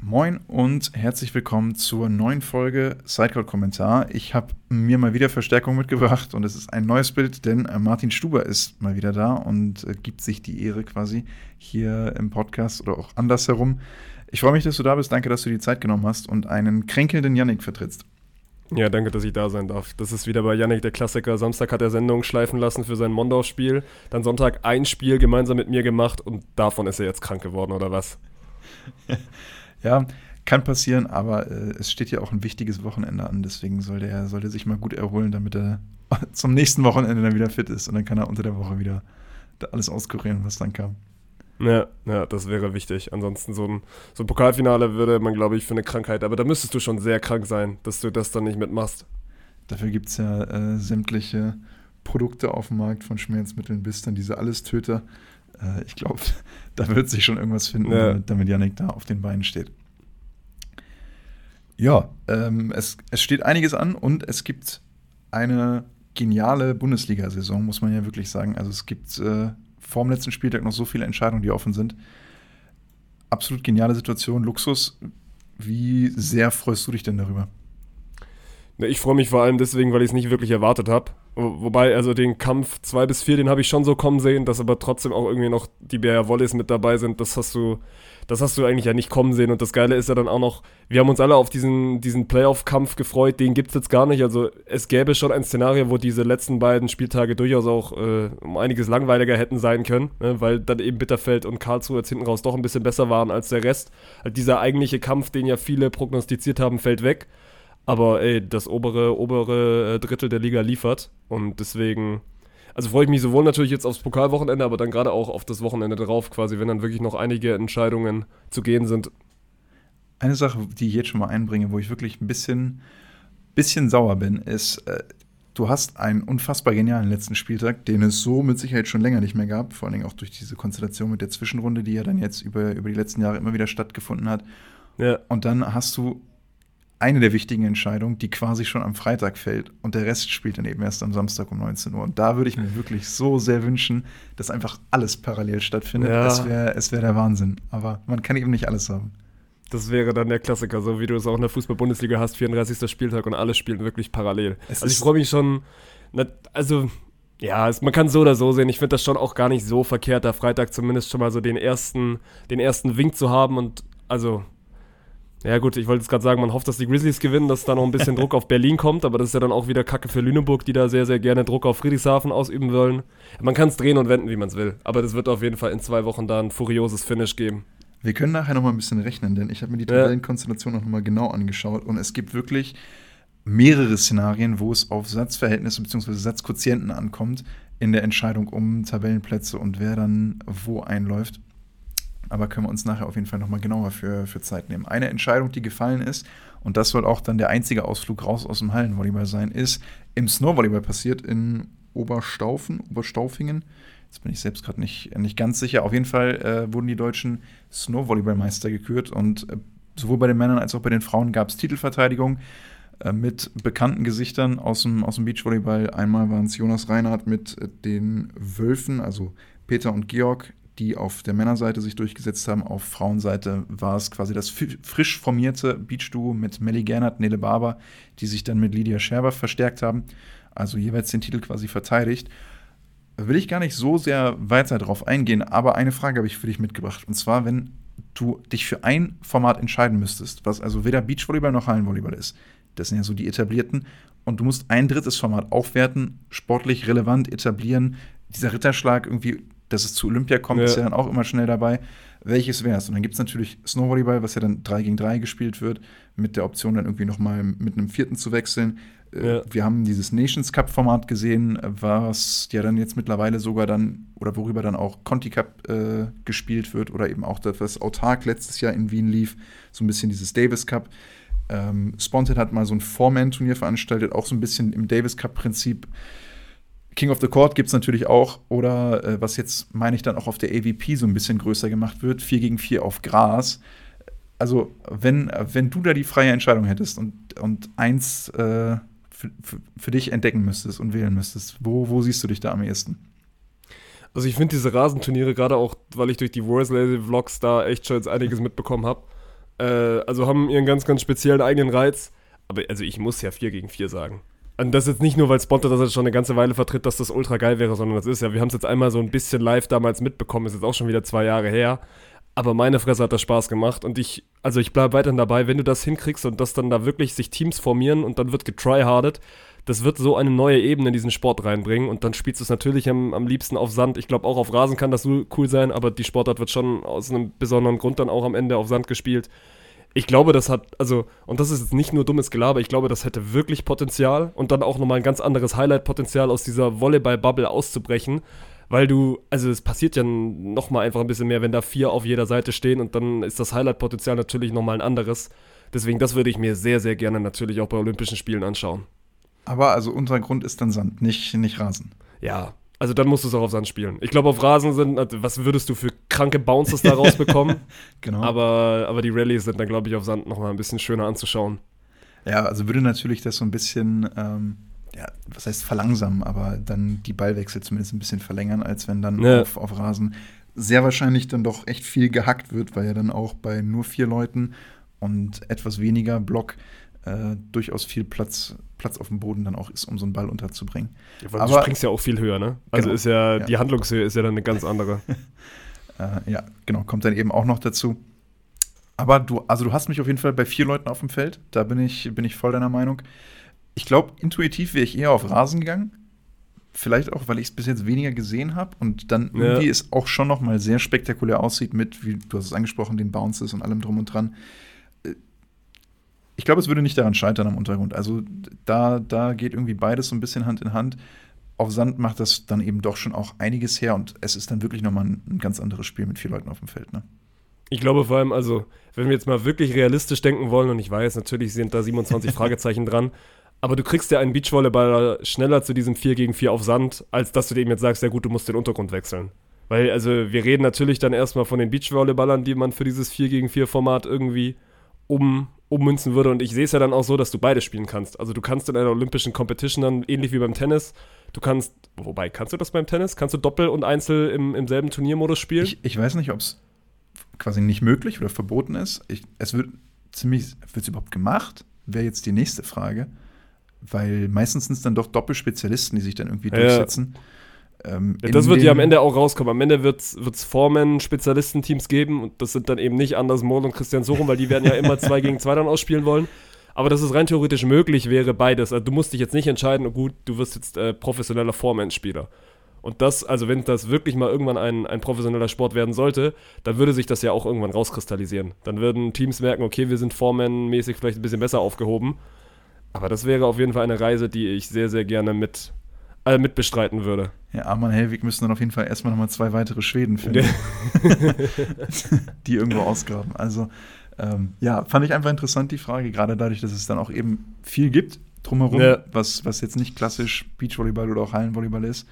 Moin und herzlich willkommen zur neuen Folge Sidecode-Kommentar. Ich habe mir mal wieder Verstärkung mitgebracht und es ist ein neues Bild, denn äh, Martin Stuber ist mal wieder da und äh, gibt sich die Ehre quasi hier im Podcast oder auch andersherum. Ich freue mich, dass du da bist. Danke, dass du die Zeit genommen hast und einen kränkelnden Yannick vertrittst. Ja, danke, dass ich da sein darf. Das ist wieder bei Yannick der Klassiker. Samstag hat er Sendung schleifen lassen für sein Mondorf-Spiel. Dann Sonntag ein Spiel gemeinsam mit mir gemacht und davon ist er jetzt krank geworden, oder was? Ja, kann passieren, aber äh, es steht ja auch ein wichtiges Wochenende an, deswegen soll der, soll der sich mal gut erholen, damit er zum nächsten Wochenende dann wieder fit ist und dann kann er unter der Woche wieder alles auskurieren, was dann kam. Ja, ja, das wäre wichtig. Ansonsten so ein, so ein Pokalfinale würde man, glaube ich, für eine Krankheit, aber da müsstest du schon sehr krank sein, dass du das dann nicht mitmachst. Dafür gibt es ja äh, sämtliche Produkte auf dem Markt von Schmerzmitteln bis dann diese Allestöter. Äh, ich glaube, da wird sich schon irgendwas finden, ja. damit, damit Yannick da auf den Beinen steht. Ja, ähm, es, es steht einiges an und es gibt eine geniale Bundesliga-Saison, muss man ja wirklich sagen. Also es gibt äh, vor dem letzten Spieltag noch so viele Entscheidungen, die offen sind. Absolut geniale Situation, Luxus. Wie sehr freust du dich denn darüber? Ich freue mich vor allem deswegen, weil ich es nicht wirklich erwartet habe. Wobei, also den Kampf 2 bis 4, den habe ich schon so kommen sehen, dass aber trotzdem auch irgendwie noch die Bär Wallis mit dabei sind. Das hast du, das hast du eigentlich ja nicht kommen sehen. Und das Geile ist ja dann auch noch, wir haben uns alle auf diesen, diesen Playoff-Kampf gefreut, den gibt es jetzt gar nicht. Also es gäbe schon ein Szenario, wo diese letzten beiden Spieltage durchaus auch äh, um einiges langweiliger hätten sein können, ne? weil dann eben Bitterfeld und Karlsruhe jetzt hinten raus doch ein bisschen besser waren als der Rest. Also dieser eigentliche Kampf, den ja viele prognostiziert haben, fällt weg. Aber ey, das obere, obere äh, Drittel der Liga liefert. Und deswegen, also freue ich mich sowohl natürlich jetzt aufs Pokalwochenende, aber dann gerade auch auf das Wochenende drauf, quasi, wenn dann wirklich noch einige Entscheidungen zu gehen sind. Eine Sache, die ich jetzt schon mal einbringe, wo ich wirklich ein bisschen, bisschen sauer bin, ist, äh, du hast einen unfassbar genialen letzten Spieltag, den es so mit Sicherheit schon länger nicht mehr gab, vor allen Dingen auch durch diese Konstellation mit der Zwischenrunde, die ja dann jetzt über, über die letzten Jahre immer wieder stattgefunden hat. Ja. Und dann hast du eine der wichtigen Entscheidungen, die quasi schon am Freitag fällt und der Rest spielt dann eben erst am Samstag um 19 Uhr. Und da würde ich mir wirklich so sehr wünschen, dass einfach alles parallel stattfindet. Ja. Es wäre es wär der Wahnsinn. Aber man kann eben nicht alles haben. Das wäre dann der Klassiker, so wie du es auch in der Fußball-Bundesliga hast, 34. Spieltag und alle spielen wirklich parallel. Es also ich freue mich schon, also ja, es, man kann so oder so sehen. Ich finde das schon auch gar nicht so verkehrt, da Freitag zumindest schon mal so den ersten, den ersten Wink zu haben und also ja, gut, ich wollte jetzt gerade sagen, man hofft, dass die Grizzlies gewinnen, dass da noch ein bisschen Druck auf Berlin kommt, aber das ist ja dann auch wieder Kacke für Lüneburg, die da sehr, sehr gerne Druck auf Friedrichshafen ausüben wollen. Man kann es drehen und wenden, wie man es will, aber das wird auf jeden Fall in zwei Wochen da ein furioses Finish geben. Wir können nachher noch mal ein bisschen rechnen, denn ich habe mir die Tabellenkonstellation ja. noch mal genau angeschaut und es gibt wirklich mehrere Szenarien, wo es auf Satzverhältnisse bzw. Satzquotienten ankommt in der Entscheidung um Tabellenplätze und wer dann wo einläuft. Aber können wir uns nachher auf jeden Fall nochmal genauer für, für Zeit nehmen. Eine Entscheidung, die gefallen ist, und das soll auch dann der einzige Ausflug raus aus dem Hallenvolleyball sein, ist im Snowvolleyball passiert in Oberstaufen, Oberstaufingen. Jetzt bin ich selbst gerade nicht, nicht ganz sicher. Auf jeden Fall äh, wurden die deutschen Snowvolleyballmeister gekürt und äh, sowohl bei den Männern als auch bei den Frauen gab es Titelverteidigung äh, mit bekannten Gesichtern aus dem, aus dem Beachvolleyball. Einmal waren es Jonas Reinhardt mit äh, den Wölfen, also Peter und Georg, die auf der Männerseite sich durchgesetzt haben. Auf Frauenseite war es quasi das frisch formierte Beach-Duo mit Melly Gernert, Nele Barber, die sich dann mit Lydia Scherber verstärkt haben. Also jeweils den Titel quasi verteidigt. Will ich gar nicht so sehr weiter darauf eingehen, aber eine Frage habe ich für dich mitgebracht. Und zwar, wenn du dich für ein Format entscheiden müsstest, was also weder Beachvolleyball noch Hallenvolleyball ist, das sind ja so die etablierten, und du musst ein drittes Format aufwerten, sportlich relevant etablieren, dieser Ritterschlag irgendwie dass es zu Olympia kommt, ja. ist ja dann auch immer schnell dabei. Welches wäre es? Und dann gibt es natürlich Snowvolleyball, was ja dann 3 gegen 3 gespielt wird, mit der Option dann irgendwie nochmal mit einem vierten zu wechseln. Äh, ja. Wir haben dieses Nations Cup-Format gesehen, was ja dann jetzt mittlerweile sogar dann, oder worüber dann auch Conti Cup äh, gespielt wird, oder eben auch das, was autark letztes Jahr in Wien lief, so ein bisschen dieses Davis Cup. Ähm, Spontan hat mal so ein Four-Man-Turnier veranstaltet, auch so ein bisschen im Davis Cup-Prinzip. King of the Court gibt es natürlich auch, oder äh, was jetzt, meine ich, dann auch auf der AVP so ein bisschen größer gemacht wird, 4 gegen 4 auf Gras. Also, wenn, wenn du da die freie Entscheidung hättest und, und eins äh, für, für, dich entdecken müsstest und wählen müsstest, wo, wo siehst du dich da am ehesten? Also, ich finde diese Rasenturniere, gerade auch, weil ich durch die Worsley-Vlogs da echt schon jetzt einiges mitbekommen habe, Äh, also haben ihren ganz, ganz speziellen eigenen Reiz. Aber also ich muss ja 4 gegen 4 sagen. Und das jetzt nicht nur, weil Sponta das jetzt schon eine ganze Weile vertritt, dass das ultra geil wäre, sondern das ist ja, wir haben es jetzt einmal so ein bisschen live damals mitbekommen, ist jetzt auch schon wieder zwei Jahre her. Aber meine Fresse hat das Spaß gemacht und ich, also ich bleibe weiterhin dabei, wenn du das hinkriegst und dass dann da wirklich sich Teams formieren und dann wird getryhardet, das wird so eine neue Ebene in diesen Sport reinbringen und dann spielst du es natürlich am, am liebsten auf Sand. Ich glaube, auch auf Rasen kann das so cool sein, aber die Sportart wird schon aus einem besonderen Grund dann auch am Ende auf Sand gespielt ich glaube, das hat, also, und das ist jetzt nicht nur dummes Gelaber, ich glaube, das hätte wirklich Potenzial und dann auch nochmal ein ganz anderes Highlight-Potenzial aus dieser Volleyball-Bubble auszubrechen, weil du, also es passiert ja nochmal einfach ein bisschen mehr, wenn da vier auf jeder Seite stehen und dann ist das Highlight-Potenzial natürlich nochmal ein anderes. Deswegen, das würde ich mir sehr, sehr gerne natürlich auch bei Olympischen Spielen anschauen. Aber also unser Grund ist dann Sand, nicht, nicht Rasen. Ja, also dann musst du es auch auf Sand spielen. Ich glaube, auf Rasen sind, was würdest du für kranke Bounces da rausbekommen? genau. Aber, aber die Rallyes sind dann, glaube ich, auf Sand nochmal ein bisschen schöner anzuschauen. Ja, also würde natürlich das so ein bisschen, ähm, ja, was heißt verlangsamen, aber dann die Ballwechsel zumindest ein bisschen verlängern, als wenn dann ja. auf, auf Rasen sehr wahrscheinlich dann doch echt viel gehackt wird, weil ja dann auch bei nur vier Leuten und etwas weniger Block äh, durchaus viel Platz, Platz auf dem Boden dann auch ist, um so einen Ball unterzubringen. Ja, weil Aber, du springst ja auch viel höher, ne? Also genau, ist ja, ja, die Handlungshöhe ist ja dann eine ganz andere. äh, ja, genau, kommt dann eben auch noch dazu. Aber du, also du hast mich auf jeden Fall bei vier Leuten auf dem Feld. Da bin ich, bin ich voll deiner Meinung. Ich glaube, intuitiv wäre ich eher auf Rasen gegangen. Vielleicht auch, weil ich es bis jetzt weniger gesehen habe und dann ja. irgendwie es auch schon noch mal sehr spektakulär aussieht mit, wie du hast es angesprochen, den Bounces und allem drum und dran ich glaube, es würde nicht daran scheitern am Untergrund. Also da, da geht irgendwie beides so ein bisschen Hand in Hand. Auf Sand macht das dann eben doch schon auch einiges her und es ist dann wirklich nochmal ein, ein ganz anderes Spiel mit vier Leuten auf dem Feld. Ne? Ich glaube vor allem, also, wenn wir jetzt mal wirklich realistisch denken wollen, und ich weiß, natürlich sind da 27 Fragezeichen dran, aber du kriegst ja einen Beachvolleyballer schneller zu diesem 4 gegen 4 auf Sand, als dass du dem jetzt sagst, ja gut, du musst den Untergrund wechseln. Weil, also, wir reden natürlich dann erstmal von den Beachvolleyballern, die man für dieses 4 gegen 4 Format irgendwie um, ummünzen würde. Und ich sehe es ja dann auch so, dass du beide spielen kannst. Also du kannst in einer olympischen Competition dann ähnlich wie beim Tennis, du kannst, wobei, kannst du das beim Tennis? Kannst du Doppel und Einzel im, im selben Turniermodus spielen? Ich, ich weiß nicht, ob es quasi nicht möglich oder verboten ist. Ich, es wird ziemlich, wird es überhaupt gemacht? Wäre jetzt die nächste Frage. Weil meistens sind es dann doch Doppelspezialisten, die sich dann irgendwie durchsetzen. Ja. Ähm, das wird ja am Ende auch rauskommen. Am Ende wird es Foreman-Spezialistenteams geben und das sind dann eben nicht Anders Mohl und Christian Sorum, weil die werden ja immer zwei gegen zwei dann ausspielen wollen. Aber dass es rein theoretisch möglich wäre, beides. Also du musst dich jetzt nicht entscheiden, gut, du wirst jetzt äh, professioneller Foreman-Spieler. Und das, also wenn das wirklich mal irgendwann ein, ein professioneller Sport werden sollte, dann würde sich das ja auch irgendwann rauskristallisieren. Dann würden Teams merken, okay, wir sind Foreman-mäßig vielleicht ein bisschen besser aufgehoben. Aber das wäre auf jeden Fall eine Reise, die ich sehr, sehr gerne mit, äh, mitbestreiten würde. Ja, Arman Helwig müssen dann auf jeden Fall erstmal nochmal zwei weitere Schweden finden, die irgendwo ausgraben. Also, ähm, ja, fand ich einfach interessant, die Frage, gerade dadurch, dass es dann auch eben viel gibt drumherum, ja. was, was jetzt nicht klassisch Beachvolleyball oder auch Hallenvolleyball ist.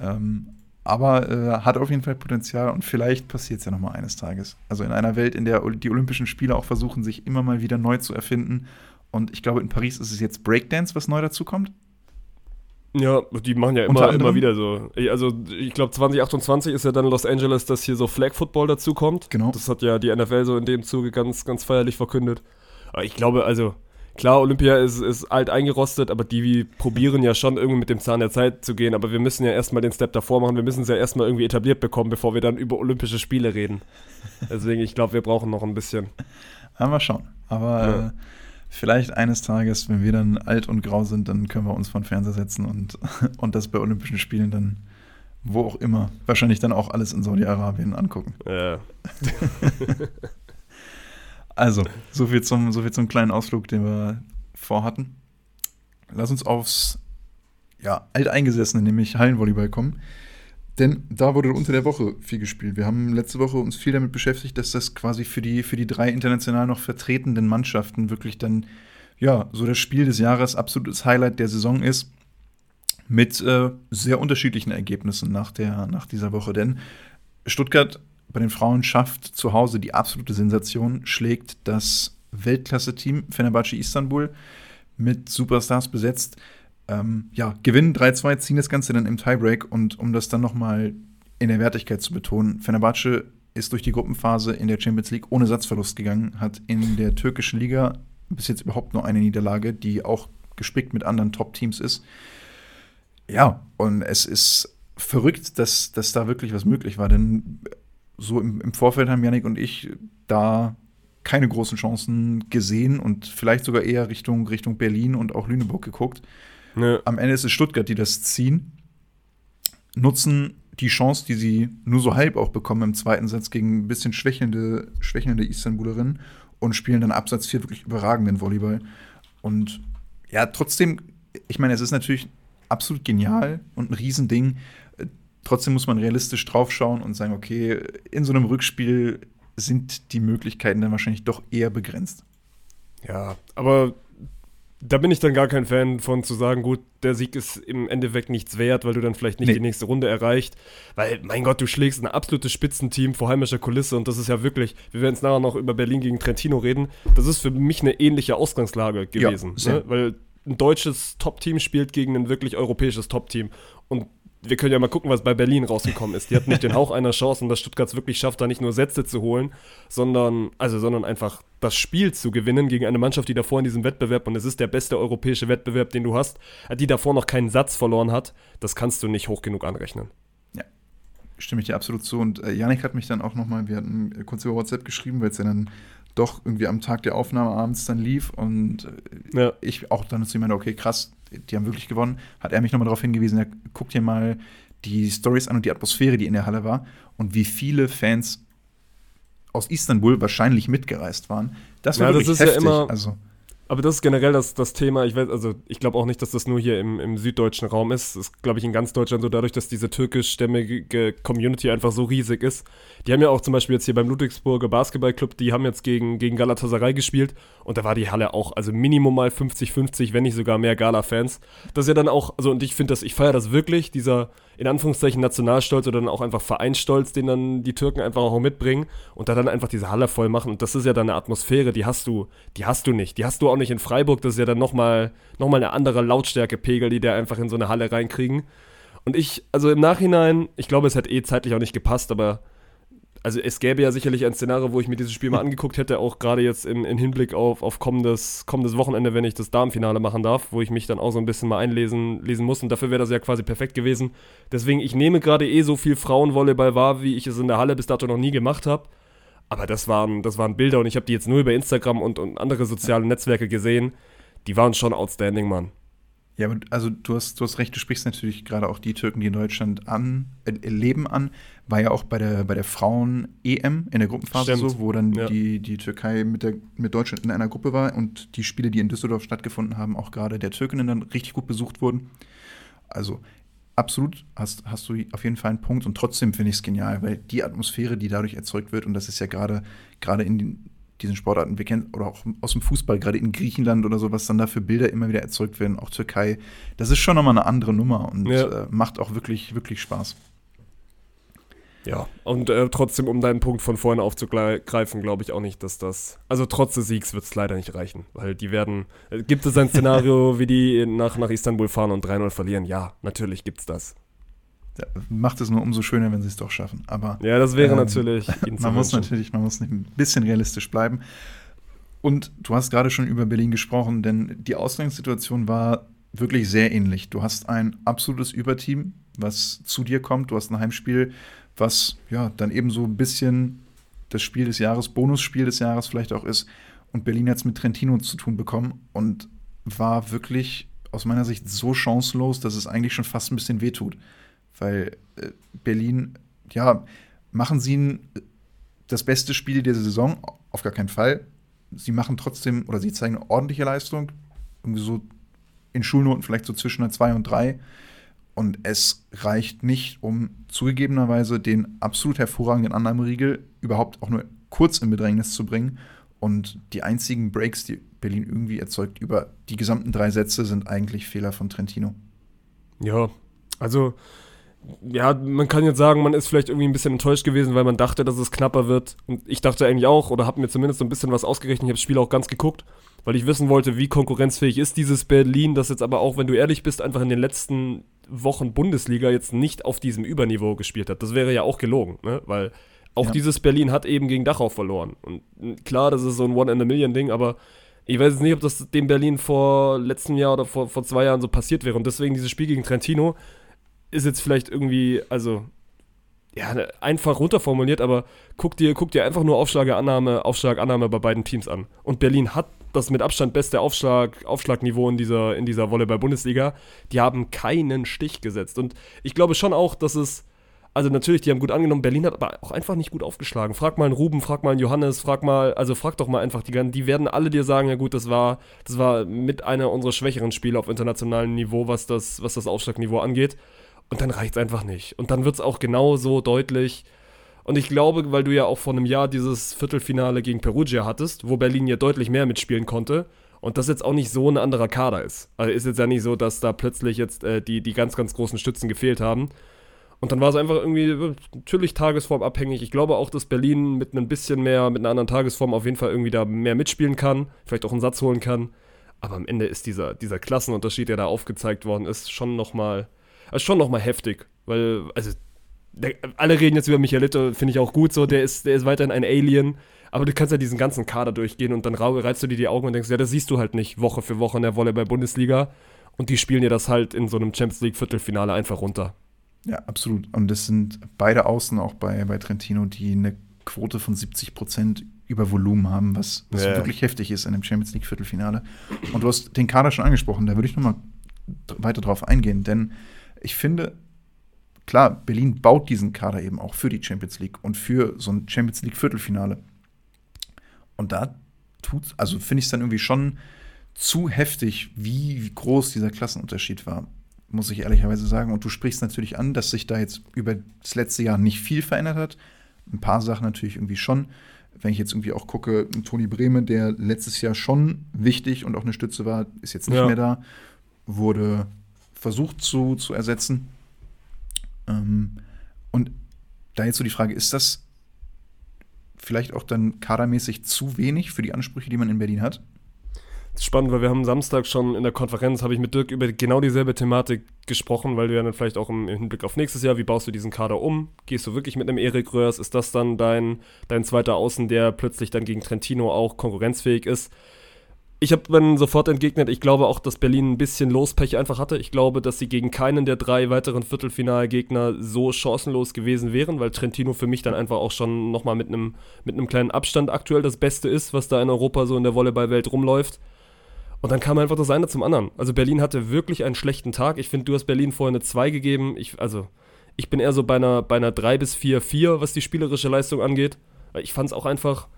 Ähm, aber äh, hat auf jeden Fall Potenzial und vielleicht passiert es ja nochmal eines Tages. Also in einer Welt, in der die Olympischen Spiele auch versuchen, sich immer mal wieder neu zu erfinden. Und ich glaube, in Paris ist es jetzt Breakdance, was neu dazu kommt. Ja, die machen ja immer, immer wieder so. Also ich glaube 2028 ist ja dann Los Angeles, dass hier so Flag Football dazu kommt. Genau. Das hat ja die NFL so in dem Zuge ganz, ganz feierlich verkündet. Aber ich glaube, also klar, Olympia ist, ist alt eingerostet, aber die probieren ja schon irgendwie mit dem Zahn der Zeit zu gehen. Aber wir müssen ja erstmal den Step davor machen. Wir müssen es ja erstmal irgendwie etabliert bekommen, bevor wir dann über Olympische Spiele reden. Deswegen, ich glaube, wir brauchen noch ein bisschen. Ja, mal schauen. Aber ja. äh, vielleicht eines Tages, wenn wir dann alt und grau sind, dann können wir uns vor den Fernseher setzen und, und das bei Olympischen Spielen dann, wo auch immer, wahrscheinlich dann auch alles in Saudi-Arabien angucken. Ja. also, so viel, zum, so viel zum kleinen Ausflug, den wir vorhatten. Lass uns aufs ja, Alteingesessene, nämlich Hallenvolleyball kommen. Denn da wurde unter der Woche viel gespielt. Wir haben letzte Woche uns viel damit beschäftigt, dass das quasi für die, für die drei international noch vertretenden Mannschaften wirklich dann, ja, so das Spiel des Jahres, absolutes Highlight der Saison ist. Mit äh, sehr unterschiedlichen Ergebnissen nach, der, nach dieser Woche. Denn Stuttgart bei den Frauen schafft zu Hause die absolute Sensation, schlägt das Weltklasse-Team Fenerbahce Istanbul mit Superstars besetzt ähm, ja, gewinnen 3-2, ziehen das Ganze dann im Tiebreak und um das dann nochmal in der Wertigkeit zu betonen, Fenerbahce ist durch die Gruppenphase in der Champions League ohne Satzverlust gegangen, hat in der türkischen Liga bis jetzt überhaupt nur eine Niederlage, die auch gespickt mit anderen Top-Teams ist. Ja, und es ist verrückt, dass, dass da wirklich was möglich war, denn so im, im Vorfeld haben Yannick und ich da keine großen Chancen gesehen und vielleicht sogar eher Richtung, Richtung Berlin und auch Lüneburg geguckt. Ja. Am Ende ist es Stuttgart, die das ziehen, nutzen die Chance, die sie nur so halb auch bekommen im zweiten Satz gegen ein bisschen schwächelnde, schwächelnde Istanbulerinnen und spielen dann Absatz 4 wirklich überragenden Volleyball. Und ja, trotzdem, ich meine, es ist natürlich absolut genial und ein Riesending. Trotzdem muss man realistisch draufschauen und sagen, okay, in so einem Rückspiel sind die Möglichkeiten dann wahrscheinlich doch eher begrenzt. Ja, aber da bin ich dann gar kein Fan von zu sagen, gut, der Sieg ist im Endeffekt nichts wert, weil du dann vielleicht nicht nee. die nächste Runde erreicht. Weil, mein Gott, du schlägst ein absolutes Spitzenteam vor heimischer Kulisse und das ist ja wirklich, wir werden jetzt nachher noch über Berlin gegen Trentino reden, das ist für mich eine ähnliche Ausgangslage gewesen. Ja, ne? Weil ein deutsches Top-Team spielt gegen ein wirklich europäisches Top-Team. Und wir können ja mal gucken, was bei Berlin rausgekommen ist. Die hatten nicht den Hauch einer Chance und dass Stuttgart es wirklich schafft, da nicht nur Sätze zu holen, sondern, also, sondern einfach das Spiel zu gewinnen gegen eine Mannschaft, die davor in diesem Wettbewerb, und es ist der beste europäische Wettbewerb, den du hast, die davor noch keinen Satz verloren hat, das kannst du nicht hoch genug anrechnen. Stimme ich dir absolut zu. Und äh, Janik hat mich dann auch nochmal, wir hatten kurz über WhatsApp geschrieben, weil es ja dann doch irgendwie am Tag der Aufnahme abends dann lief und äh, ja. ich auch dann zu ihm meinte, okay, krass, die haben wirklich gewonnen, hat er mich nochmal darauf hingewiesen, ja, guck dir mal die Stories an und die Atmosphäre, die in der Halle war und wie viele Fans aus Istanbul wahrscheinlich mitgereist waren. Das war ja, wirklich das ist heftig. Ja immer, also. Aber das ist generell das, das Thema. Ich weiß, also ich glaube auch nicht, dass das nur hier im, im süddeutschen Raum ist. Das ist, glaube ich, in ganz Deutschland so, dadurch, dass diese türkischstämmige Community einfach so riesig ist. Die haben ja auch zum Beispiel jetzt hier beim Ludwigsburger Basketballclub, die haben jetzt gegen, gegen Galatasaray gespielt und da war die Halle auch, also Minimum mal 50-50, wenn nicht sogar mehr Gala-Fans. Das ist ja dann auch, also und ich finde das, ich feiere das wirklich, dieser, in Anführungszeichen Nationalstolz oder dann auch einfach Vereinsstolz, den dann die Türken einfach auch mitbringen und da dann einfach diese Halle voll machen. Und das ist ja dann eine Atmosphäre, die hast du, die hast du nicht. Die hast du auch nicht in Freiburg. Das ist ja dann nochmal noch mal eine andere Lautstärkepegel, die der einfach in so eine Halle reinkriegen. Und ich, also im Nachhinein, ich glaube, es hätte eh zeitlich auch nicht gepasst, aber also es gäbe ja sicherlich ein Szenario, wo ich mir dieses Spiel mal angeguckt hätte, auch gerade jetzt im, im, Hinblick auf, auf kommendes, kommendes Wochenende, wenn ich das Damenfinale machen darf, wo ich mich dann auch so ein bisschen mal einlesen lesen muss. Und dafür wäre das ja quasi perfekt gewesen. Deswegen, ich nehme gerade eh so viel Frauenvolleyball wahr, wie ich es in der Halle bis dato noch nie gemacht habe. Aber das waren, das waren Bilder und ich habe die jetzt nur über Instagram und, und andere soziale Netzwerke gesehen. Die waren schon outstanding, Mann. Ja, aber also du hast, du hast recht, du sprichst natürlich gerade auch die Türken, die in Deutschland an, äh, leben an. War ja auch bei der, bei der Frauen-EM in der Gruppenphase Stimmt. so, wo dann ja. die, die Türkei mit, der, mit Deutschland in einer Gruppe war und die Spiele, die in Düsseldorf stattgefunden haben, auch gerade der Türkinnen dann richtig gut besucht wurden. Also absolut hast, hast du auf jeden Fall einen Punkt und trotzdem finde ich es genial, weil die Atmosphäre, die dadurch erzeugt wird, und das ist ja gerade gerade in den diesen Sportarten, wir kennen, oder auch aus dem Fußball, gerade in Griechenland oder so, was dann da für Bilder immer wieder erzeugt werden, auch Türkei, das ist schon nochmal eine andere Nummer und ja. äh, macht auch wirklich, wirklich Spaß. Ja, und äh, trotzdem, um deinen Punkt von vorhin aufzugreifen, glaube ich auch nicht, dass das. Also trotz des Siegs wird es leider nicht reichen, weil die werden. Äh, gibt es ein Szenario, wie die nach, nach Istanbul fahren und 3-0 verlieren? Ja, natürlich gibt es das macht es nur umso schöner, wenn sie es doch schaffen. Aber ja, das wäre ähm, natürlich. man muss natürlich, man muss ein bisschen realistisch bleiben. Und du hast gerade schon über Berlin gesprochen, denn die Ausgangssituation war wirklich sehr ähnlich. Du hast ein absolutes Überteam, was zu dir kommt. Du hast ein Heimspiel, was ja dann eben so ein bisschen das Spiel des Jahres, Bonusspiel des Jahres vielleicht auch ist. Und Berlin hat es mit Trentino zu tun bekommen und war wirklich aus meiner Sicht so chancenlos, dass es eigentlich schon fast ein bisschen wehtut. Weil äh, Berlin, ja, machen sie das beste Spiel der Saison? Auf gar keinen Fall. Sie machen trotzdem, oder sie zeigen eine ordentliche Leistung. Irgendwie so in Schulnoten vielleicht so zwischen einer 2 und 3. Und es reicht nicht, um zugegebenerweise den absolut hervorragenden Annahmeriegel überhaupt auch nur kurz in Bedrängnis zu bringen. Und die einzigen Breaks, die Berlin irgendwie erzeugt über die gesamten drei Sätze, sind eigentlich Fehler von Trentino. Ja, also ja, man kann jetzt sagen, man ist vielleicht irgendwie ein bisschen enttäuscht gewesen, weil man dachte, dass es knapper wird. Und ich dachte eigentlich auch, oder habe mir zumindest so ein bisschen was ausgerechnet. Ich habe das Spiel auch ganz geguckt, weil ich wissen wollte, wie konkurrenzfähig ist dieses Berlin, das jetzt aber auch, wenn du ehrlich bist, einfach in den letzten Wochen Bundesliga jetzt nicht auf diesem Überniveau gespielt hat. Das wäre ja auch gelogen, ne? weil Auch ja. dieses Berlin hat eben gegen Dachau verloren. Und klar, das ist so ein One-in-a-Million-Ding, aber ich weiß jetzt nicht, ob das dem Berlin vor letztem Jahr oder vor, vor zwei Jahren so passiert wäre. Und deswegen dieses Spiel gegen Trentino ist jetzt vielleicht irgendwie, also ja, einfach runterformuliert, aber guck dir, guck dir einfach nur Aufschlagannahme, Aufschlagannahme bei beiden Teams an. Und Berlin hat das mit Abstand beste Aufschlag, Aufschlagniveau in dieser, in dieser Volleyball-Bundesliga. Die haben keinen Stich gesetzt. Und ich glaube schon auch, dass es, also natürlich, die haben gut angenommen, Berlin hat aber auch einfach nicht gut aufgeschlagen. Frag mal einen Ruben, frag mal einen Johannes, frag mal, also frag doch mal einfach, die, die werden alle dir sagen, ja gut, das war, das war mit einer unserer schwächeren Spiele auf internationalem Niveau, was das, was das Aufschlagniveau angeht. Und dann reicht es einfach nicht. Und dann wird es auch genauso deutlich. Und ich glaube, weil du ja auch vor einem Jahr dieses Viertelfinale gegen Perugia hattest, wo Berlin ja deutlich mehr mitspielen konnte und das jetzt auch nicht so ein anderer Kader ist. Also ist jetzt ja nicht so, dass da plötzlich jetzt äh, die, die ganz, ganz großen Stützen gefehlt haben. Und dann war es einfach irgendwie natürlich tagesformabhängig. Ich glaube auch, dass Berlin mit ein bisschen mehr, mit einer anderen Tagesform auf jeden Fall irgendwie da mehr mitspielen kann, vielleicht auch einen Satz holen kann. Aber am Ende ist dieser, dieser Klassenunterschied, der da aufgezeigt worden ist, schon nochmal also schon nochmal heftig, weil, also, der, alle reden jetzt über Michelito, finde ich auch gut so, der ist, der ist weiterhin ein Alien, aber du kannst ja diesen ganzen Kader durchgehen und dann reizt du dir die Augen und denkst, ja, das siehst du halt nicht Woche für Woche in der Volleyball-Bundesliga und die spielen dir das halt in so einem Champions League-Viertelfinale einfach runter. Ja, absolut. Und das sind beide Außen auch bei, bei Trentino, die eine Quote von 70 Prozent über Volumen haben, was, was ja. wirklich heftig ist in einem Champions League Viertelfinale. Und du hast den Kader schon angesprochen, da würde ich nochmal weiter drauf eingehen, denn ich finde, klar, Berlin baut diesen Kader eben auch für die Champions League und für so ein Champions League Viertelfinale. Und da tut, also finde ich es dann irgendwie schon zu heftig, wie groß dieser Klassenunterschied war, muss ich ehrlicherweise sagen. Und du sprichst natürlich an, dass sich da jetzt über das letzte Jahr nicht viel verändert hat. Ein paar Sachen natürlich irgendwie schon. Wenn ich jetzt irgendwie auch gucke, Toni Brehme, der letztes Jahr schon wichtig und auch eine Stütze war, ist jetzt nicht ja. mehr da, wurde versucht zu, zu ersetzen. Ähm, und da jetzt so die Frage, ist das vielleicht auch dann kadermäßig zu wenig für die Ansprüche, die man in Berlin hat? Das ist spannend, weil wir haben Samstag schon in der Konferenz, habe ich mit Dirk über genau dieselbe Thematik gesprochen, weil du ja dann vielleicht auch im Hinblick auf nächstes Jahr, wie baust du diesen Kader um? Gehst du wirklich mit einem Erik Röhrs? Ist das dann dein, dein zweiter Außen, der plötzlich dann gegen Trentino auch konkurrenzfähig ist? Ich habe dann sofort entgegnet, ich glaube auch, dass Berlin ein bisschen Lospech einfach hatte. Ich glaube, dass sie gegen keinen der drei weiteren Viertelfinalgegner so chancenlos gewesen wären, weil Trentino für mich dann einfach auch schon nochmal mit einem mit kleinen Abstand aktuell das Beste ist, was da in Europa so in der Volleyballwelt rumläuft. Und dann kam einfach das eine zum anderen. Also Berlin hatte wirklich einen schlechten Tag. Ich finde, du hast Berlin vorher eine 2 gegeben. Ich, also, ich bin eher so bei einer, bei einer 3 bis 4, 4, was die spielerische Leistung angeht. Ich fand es auch einfach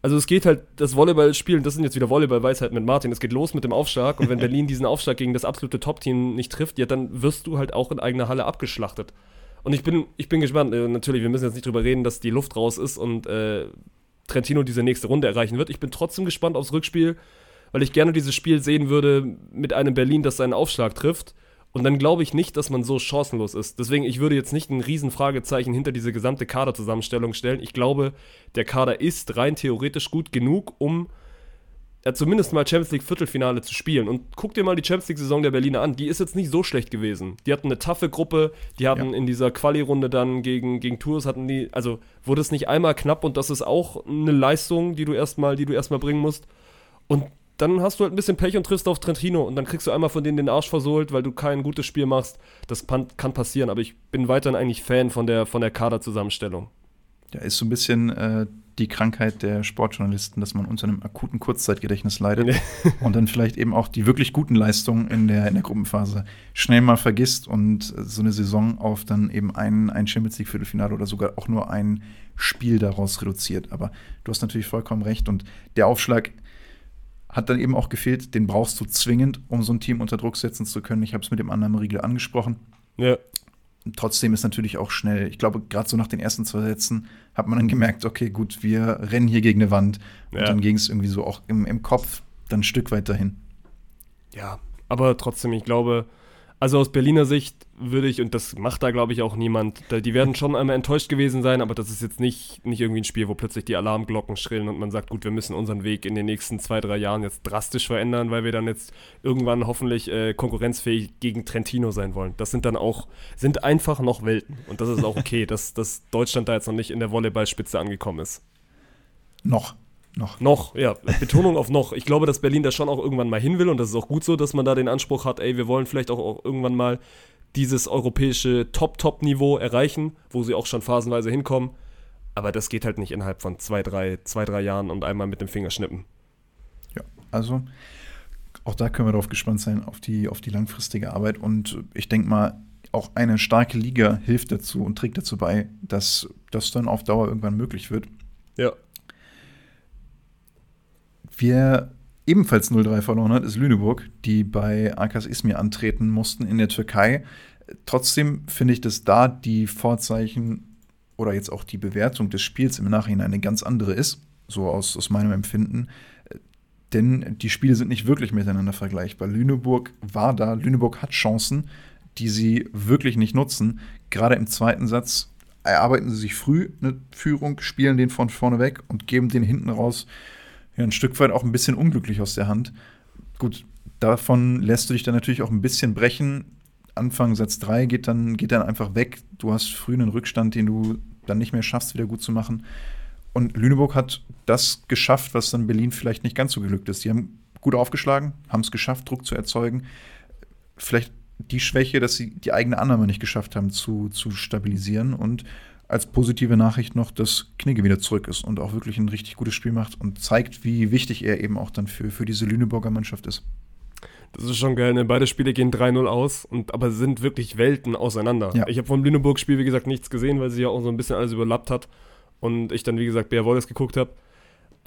also es geht halt, das Volleyballspielen, das sind jetzt wieder Volleyball-Weisheit mit Martin, es geht los mit dem Aufschlag und wenn Berlin diesen Aufschlag gegen das absolute Top-Team nicht trifft, ja, dann wirst du halt auch in eigener Halle abgeschlachtet. Und ich bin, ich bin gespannt, äh, natürlich, wir müssen jetzt nicht drüber reden, dass die Luft raus ist und äh, Trentino diese nächste Runde erreichen wird. Ich bin trotzdem gespannt aufs Rückspiel, weil ich gerne dieses Spiel sehen würde mit einem Berlin, das seinen Aufschlag trifft und dann glaube ich nicht, dass man so chancenlos ist. Deswegen, ich würde jetzt nicht ein Riesenfragezeichen hinter diese gesamte Kaderzusammenstellung stellen. Ich glaube, der Kader ist rein theoretisch gut genug, um ja, zumindest mal Champions League Viertelfinale zu spielen. Und guck dir mal die Champions League Saison der Berliner an. Die ist jetzt nicht so schlecht gewesen. Die hatten eine taffe Gruppe. Die hatten ja. in dieser Quali-Runde dann gegen, gegen Tours hatten die, also wurde es nicht einmal knapp und das ist auch eine Leistung, die du erstmal, die du erstmal bringen musst. Und dann hast du halt ein bisschen Pech und triffst auf Trentino und dann kriegst du einmal von denen den Arsch versohlt, weil du kein gutes Spiel machst. Das kann passieren, aber ich bin weiterhin eigentlich Fan von der, von der Kaderzusammenstellung. Ja, ist so ein bisschen äh, die Krankheit der Sportjournalisten, dass man unter einem akuten Kurzzeitgedächtnis leidet und dann vielleicht eben auch die wirklich guten Leistungen in der, in der Gruppenphase schnell mal vergisst und so eine Saison auf dann eben ein, ein Champions League Viertelfinale oder sogar auch nur ein Spiel daraus reduziert. Aber du hast natürlich vollkommen recht und der Aufschlag hat dann eben auch gefehlt. Den brauchst du zwingend, um so ein Team unter Druck setzen zu können. Ich habe es mit dem anderen Riegel angesprochen. Ja. trotzdem ist natürlich auch schnell, ich glaube, gerade so nach den ersten zwei Sätzen hat man dann gemerkt, okay, gut, wir rennen hier gegen eine Wand. Ja. Und dann ging es irgendwie so auch im, im Kopf dann ein Stück weit dahin. Ja, aber trotzdem, ich glaube, Also aus Berliner Sicht würde ich, und das macht da glaube ich auch niemand, die werden schon einmal enttäuscht gewesen sein, aber das ist jetzt nicht, nicht irgendwie ein Spiel, wo plötzlich die Alarmglocken schrillen und man sagt, gut, wir müssen unseren Weg in den nächsten zwei, drei Jahren jetzt drastisch verändern, weil wir dann jetzt irgendwann hoffentlich äh, konkurrenzfähig gegen Trentino sein wollen. Das sind dann auch, sind einfach noch Welten. Und das ist auch okay, dass, dass Deutschland da jetzt noch nicht in der Volleyballspitze angekommen ist. Noch. Noch. Noch, ja. Betonung auf noch. Ich glaube, dass Berlin da schon auch irgendwann mal hin will und das ist auch gut so, dass man da den Anspruch hat, ey, wir wollen vielleicht auch, auch irgendwann mal dieses europäische Top-Top-Niveau erreichen, wo sie auch schon phasenweise hinkommen. Aber das geht halt nicht innerhalb von zwei, drei, zwei, drei Jahren und einmal mit dem Finger schnippen. Ja, also auch da können wir darauf gespannt sein, auf die, auf die langfristige Arbeit. Und ich denke mal, auch eine starke Liga hilft dazu und trägt dazu bei, dass das dann auf Dauer irgendwann möglich wird. Ja. Wer ebenfalls 0-3 verloren hat, ist Lüneburg, die bei Akas Ismir antreten mussten in der Türkei. Trotzdem finde ich, dass da die Vorzeichen oder jetzt auch die Bewertung des Spiels im Nachhinein eine ganz andere ist, so aus, aus meinem Empfinden. Denn die Spiele sind nicht wirklich miteinander vergleichbar. Lüneburg war da, Lüneburg hat Chancen, die sie wirklich nicht nutzen. Gerade im zweiten Satz erarbeiten sie sich früh eine Führung, spielen den von vorne weg und geben den hinten raus ja, ein Stück weit auch ein bisschen unglücklich aus der Hand. Gut, davon lässt du dich dann natürlich auch ein bisschen brechen. Anfang Satz 3 geht dann, geht dann einfach weg. Du hast früh einen Rückstand, den du dann nicht mehr schaffst, wieder gut zu machen. Und Lüneburg hat das geschafft, was dann Berlin vielleicht nicht ganz so geglückt ist. Die haben gut aufgeschlagen, haben es geschafft, Druck zu erzeugen. Vielleicht die Schwäche, dass sie die eigene Annahme nicht geschafft haben zu, zu stabilisieren und als positive Nachricht noch, dass Knigge wieder zurück ist und auch wirklich ein richtig gutes Spiel macht und zeigt, wie wichtig er eben auch dann für, für diese Lüneburger Mannschaft ist. Das ist schon geil, ne? Beide Spiele gehen 3-0 aus, und, aber sind wirklich Welten auseinander. Ja. Ich habe vom Lüneburg-Spiel, wie gesagt, nichts gesehen, weil sie ja auch so ein bisschen alles überlappt hat. Und ich dann, wie gesagt, Bär Wallace geguckt habe.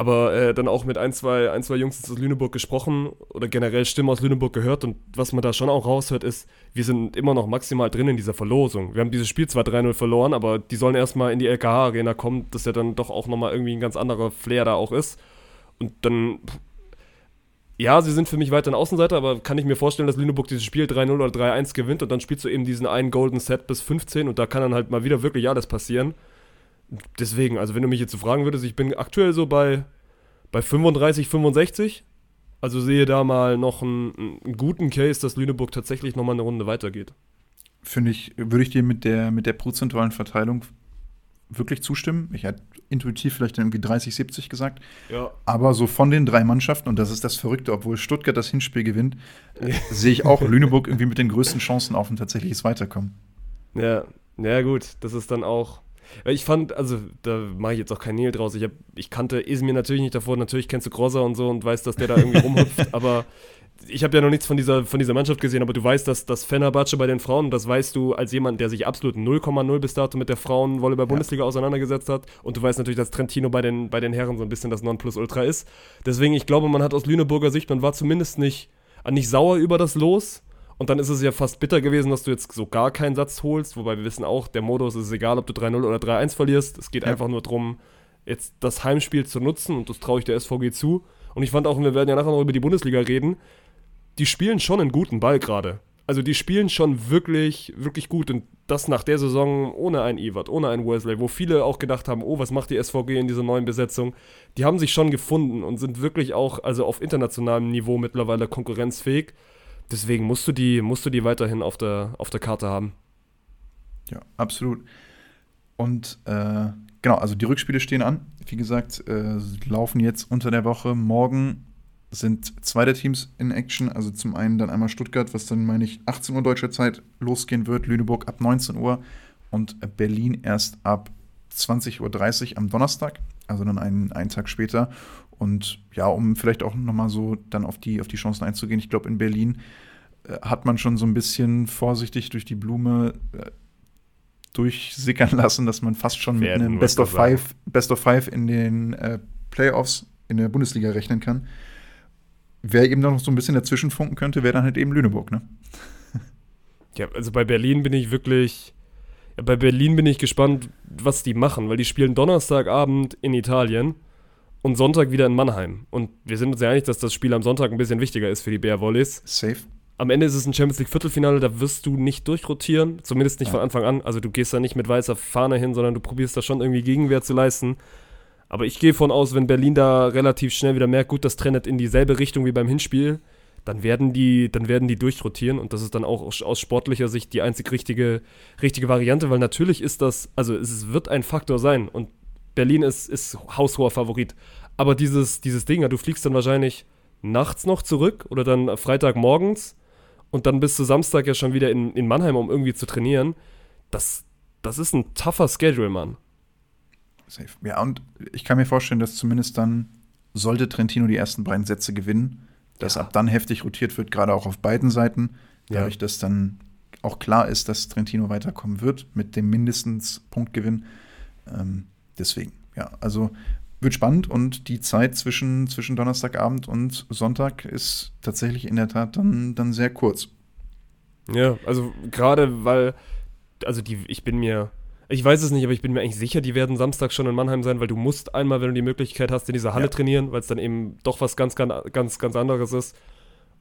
Aber äh, dann auch mit ein zwei, ein, zwei Jungs aus Lüneburg gesprochen oder generell Stimmen aus Lüneburg gehört. Und was man da schon auch raushört, ist, wir sind immer noch maximal drin in dieser Verlosung. Wir haben dieses Spiel zwar 3-0 verloren, aber die sollen erstmal in die LKH-Arena kommen, dass ja dann doch auch nochmal irgendwie ein ganz anderer Flair da auch ist. Und dann, ja, sie sind für mich weiter ein Außenseiter, aber kann ich mir vorstellen, dass Lüneburg dieses Spiel 3-0 oder 3-1 gewinnt und dann spielst du eben diesen einen Golden Set bis 15 und da kann dann halt mal wieder wirklich alles passieren deswegen, also wenn du mich jetzt so fragen würdest, ich bin aktuell so bei, bei 35, 65. Also sehe da mal noch einen, einen guten Case, dass Lüneburg tatsächlich nochmal eine Runde weitergeht. Finde ich, würde ich dir mit der, mit der prozentualen Verteilung wirklich zustimmen. Ich hätte intuitiv vielleicht irgendwie 30, 70 gesagt. Ja. Aber so von den drei Mannschaften, und das ist das Verrückte, obwohl Stuttgart das Hinspiel gewinnt, ja. sehe ich auch Lüneburg irgendwie mit den größten Chancen auf ein tatsächliches Weiterkommen. Ja, ja gut, das ist dann auch ich fand, also da mache ich jetzt auch kein Nil draus. Ich, hab, ich kannte Ismir natürlich nicht davor. Natürlich kennst du Grosser und so und weißt, dass der da irgendwie rumhüpft. aber ich habe ja noch nichts von dieser, von dieser Mannschaft gesehen. Aber du weißt, dass das Fenerbahce bei den Frauen, das weißt du als jemand, der sich absolut 0,0 bis dato mit der Frauenvolleyball-Bundesliga ja. auseinandergesetzt hat. Und du weißt natürlich, dass Trentino bei den, bei den Herren so ein bisschen das Nonplusultra ist. Deswegen, ich glaube, man hat aus Lüneburger Sicht, man war zumindest nicht, nicht sauer über das Los und dann ist es ja fast bitter gewesen, dass du jetzt so gar keinen Satz holst, wobei wir wissen auch, der Modus ist egal, ob du 3-0 oder 3-1 verlierst. Es geht ja. einfach nur darum, jetzt das Heimspiel zu nutzen und das traue ich der SVG zu. Und ich fand auch, und wir werden ja nachher noch über die Bundesliga reden, die spielen schon einen guten Ball gerade. Also die spielen schon wirklich, wirklich gut und das nach der Saison ohne einen Evert, ohne einen Wesley, wo viele auch gedacht haben, oh, was macht die SVG in dieser neuen Besetzung? Die haben sich schon gefunden und sind wirklich auch, also auf internationalem Niveau mittlerweile konkurrenzfähig. Deswegen musst du die, musst du die weiterhin auf der, auf der Karte haben. Ja, absolut. Und äh, genau, also die Rückspiele stehen an. Wie gesagt, äh, laufen jetzt unter der Woche. Morgen sind zwei der Teams in Action. Also zum einen dann einmal Stuttgart, was dann, meine ich, 18 Uhr deutscher Zeit losgehen wird. Lüneburg ab 19 Uhr und Berlin erst ab 20.30 Uhr am Donnerstag, also dann einen, einen Tag später. Und ja, um vielleicht auch nochmal so dann auf die, auf die Chancen einzugehen, ich glaube, in Berlin äh, hat man schon so ein bisschen vorsichtig durch die Blume äh, durchsickern lassen, dass man fast schon Werden, mit einem Best of, Five, Best of Five in den äh, Playoffs in der Bundesliga rechnen kann. Wer eben noch so ein bisschen dazwischen funken könnte, wäre dann halt eben Lüneburg, ne? Ja, also bei Berlin bin ich wirklich. Ja, bei Berlin bin ich gespannt, was die machen, weil die spielen Donnerstagabend in Italien und Sonntag wieder in Mannheim. Und wir sind uns ja einig, dass das Spiel am Sonntag ein bisschen wichtiger ist für die Bär Volleys. Safe. am Ende ist es ein Champions League Viertelfinale, da wirst du nicht durchrotieren, zumindest nicht ja. von Anfang an. Also du gehst da nicht mit weißer Fahne hin, sondern du probierst da schon irgendwie Gegenwehr zu leisten. Aber ich gehe von aus, wenn Berlin da relativ schnell wieder merkt, gut, das trennt in dieselbe Richtung wie beim Hinspiel, dann werden die, dann werden die durchrotieren und das ist dann auch aus sportlicher Sicht die einzig richtige, richtige Variante, weil natürlich ist das, also es wird ein Faktor sein und Berlin ist, ist haushoher Favorit. Aber dieses, dieses Ding, du fliegst dann wahrscheinlich nachts noch zurück oder dann Freitagmorgens und dann bist du Samstag ja schon wieder in, in Mannheim, um irgendwie zu trainieren. Das, das ist ein tougher Schedule, Mann. Safe. Ja, und ich kann mir vorstellen, dass zumindest dann, sollte Trentino die ersten beiden Sätze gewinnen, dass ja. ab dann heftig rotiert wird, gerade auch auf beiden Seiten. Dadurch, ja. dass dann auch klar ist, dass Trentino weiterkommen wird mit dem mindestens Punktgewinn. Ähm, deswegen, ja, also wird spannend und die Zeit zwischen, zwischen Donnerstagabend und Sonntag ist tatsächlich in der Tat dann, dann sehr kurz. Ja, also gerade weil, also die, ich bin mir, ich weiß es nicht, aber ich bin mir eigentlich sicher, die werden Samstag schon in Mannheim sein, weil du musst einmal, wenn du die Möglichkeit hast, in dieser Halle ja. trainieren, weil es dann eben doch was ganz, ganz, ganz, ganz anderes ist.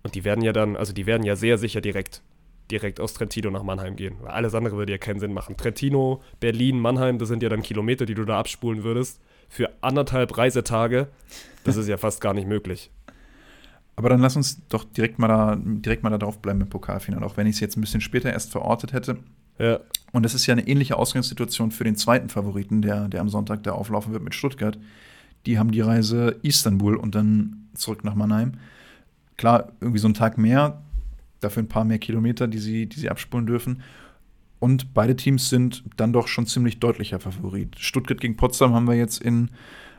Und die werden ja dann, also die werden ja sehr sicher direkt, direkt aus Trentino nach Mannheim gehen. Weil alles andere würde ja keinen Sinn machen. Trentino, Berlin, Mannheim, das sind ja dann Kilometer, die du da abspulen würdest für anderthalb Reisetage, das ist ja fast gar nicht möglich. Aber dann lass uns doch direkt mal da, direkt mal da drauf bleiben im Pokalfinale, auch wenn ich es jetzt ein bisschen später erst verortet hätte. Ja. Und das ist ja eine ähnliche Ausgangssituation für den zweiten Favoriten, der, der am Sonntag da auflaufen wird mit Stuttgart. Die haben die Reise Istanbul und dann zurück nach Mannheim. Klar, irgendwie so einen Tag mehr, dafür ein paar mehr Kilometer, die sie, die sie abspulen dürfen. Und beide Teams sind dann doch schon ziemlich deutlicher Favorit. Stuttgart gegen Potsdam haben wir jetzt in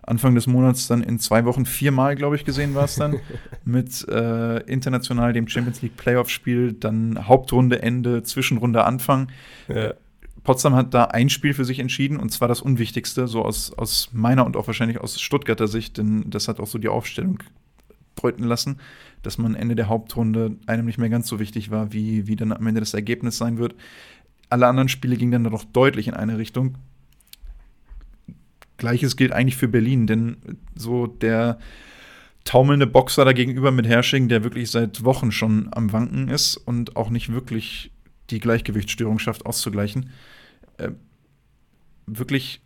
Anfang des Monats dann in zwei Wochen viermal, glaube ich, gesehen war es dann. mit äh, international dem Champions League Playoff-Spiel, dann Hauptrunde Ende, Zwischenrunde Anfang. Ja. Potsdam hat da ein Spiel für sich entschieden und zwar das Unwichtigste, so aus, aus meiner und auch wahrscheinlich aus Stuttgarter Sicht, denn das hat auch so die Aufstellung deuten lassen, dass man Ende der Hauptrunde einem nicht mehr ganz so wichtig war, wie, wie dann am Ende das Ergebnis sein wird. Alle anderen Spiele gingen dann noch deutlich in eine Richtung. Gleiches gilt eigentlich für Berlin, denn so der taumelnde Boxer dagegenüber mit Hersching, der wirklich seit Wochen schon am Wanken ist und auch nicht wirklich die Gleichgewichtsstörung schafft auszugleichen, äh, wirklich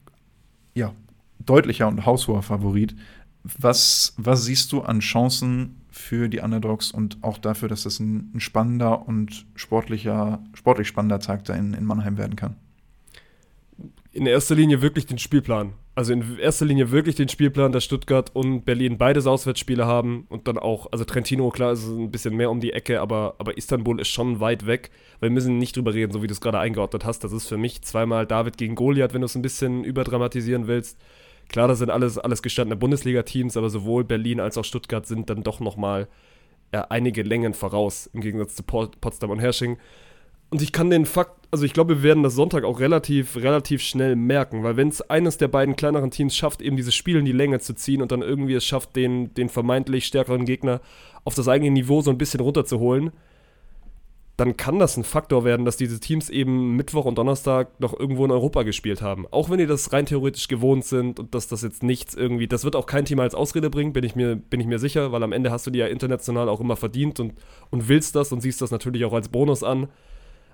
ja, deutlicher und haushoher Favorit. Was, was siehst du an Chancen für die Underdogs und auch dafür, dass das ein, ein spannender und sportlicher, sportlich spannender Tag da in, in Mannheim werden kann? In erster Linie wirklich den Spielplan. Also in erster Linie wirklich den Spielplan, dass Stuttgart und Berlin beides Auswärtsspiele haben und dann auch, also Trentino, klar, ist ein bisschen mehr um die Ecke, aber, aber Istanbul ist schon weit weg. Wir müssen nicht drüber reden, so wie du es gerade eingeordnet hast. Das ist für mich zweimal David gegen Goliath, wenn du es ein bisschen überdramatisieren willst. Klar, das sind alles, alles gestandene Bundesliga-Teams, aber sowohl Berlin als auch Stuttgart sind dann doch nochmal äh, einige Längen voraus, im Gegensatz zu Potsdam und Hersching. Und ich kann den Fakt, also ich glaube, wir werden das Sonntag auch relativ, relativ schnell merken, weil wenn es eines der beiden kleineren Teams schafft, eben dieses Spiel in die Länge zu ziehen und dann irgendwie es schafft, den, den vermeintlich stärkeren Gegner auf das eigene Niveau so ein bisschen runterzuholen, dann kann das ein Faktor werden, dass diese Teams eben Mittwoch und Donnerstag noch irgendwo in Europa gespielt haben. Auch wenn die das rein theoretisch gewohnt sind und dass das jetzt nichts irgendwie, das wird auch kein Team als Ausrede bringen, bin ich mir, bin ich mir sicher, weil am Ende hast du die ja international auch immer verdient und, und willst das und siehst das natürlich auch als Bonus an.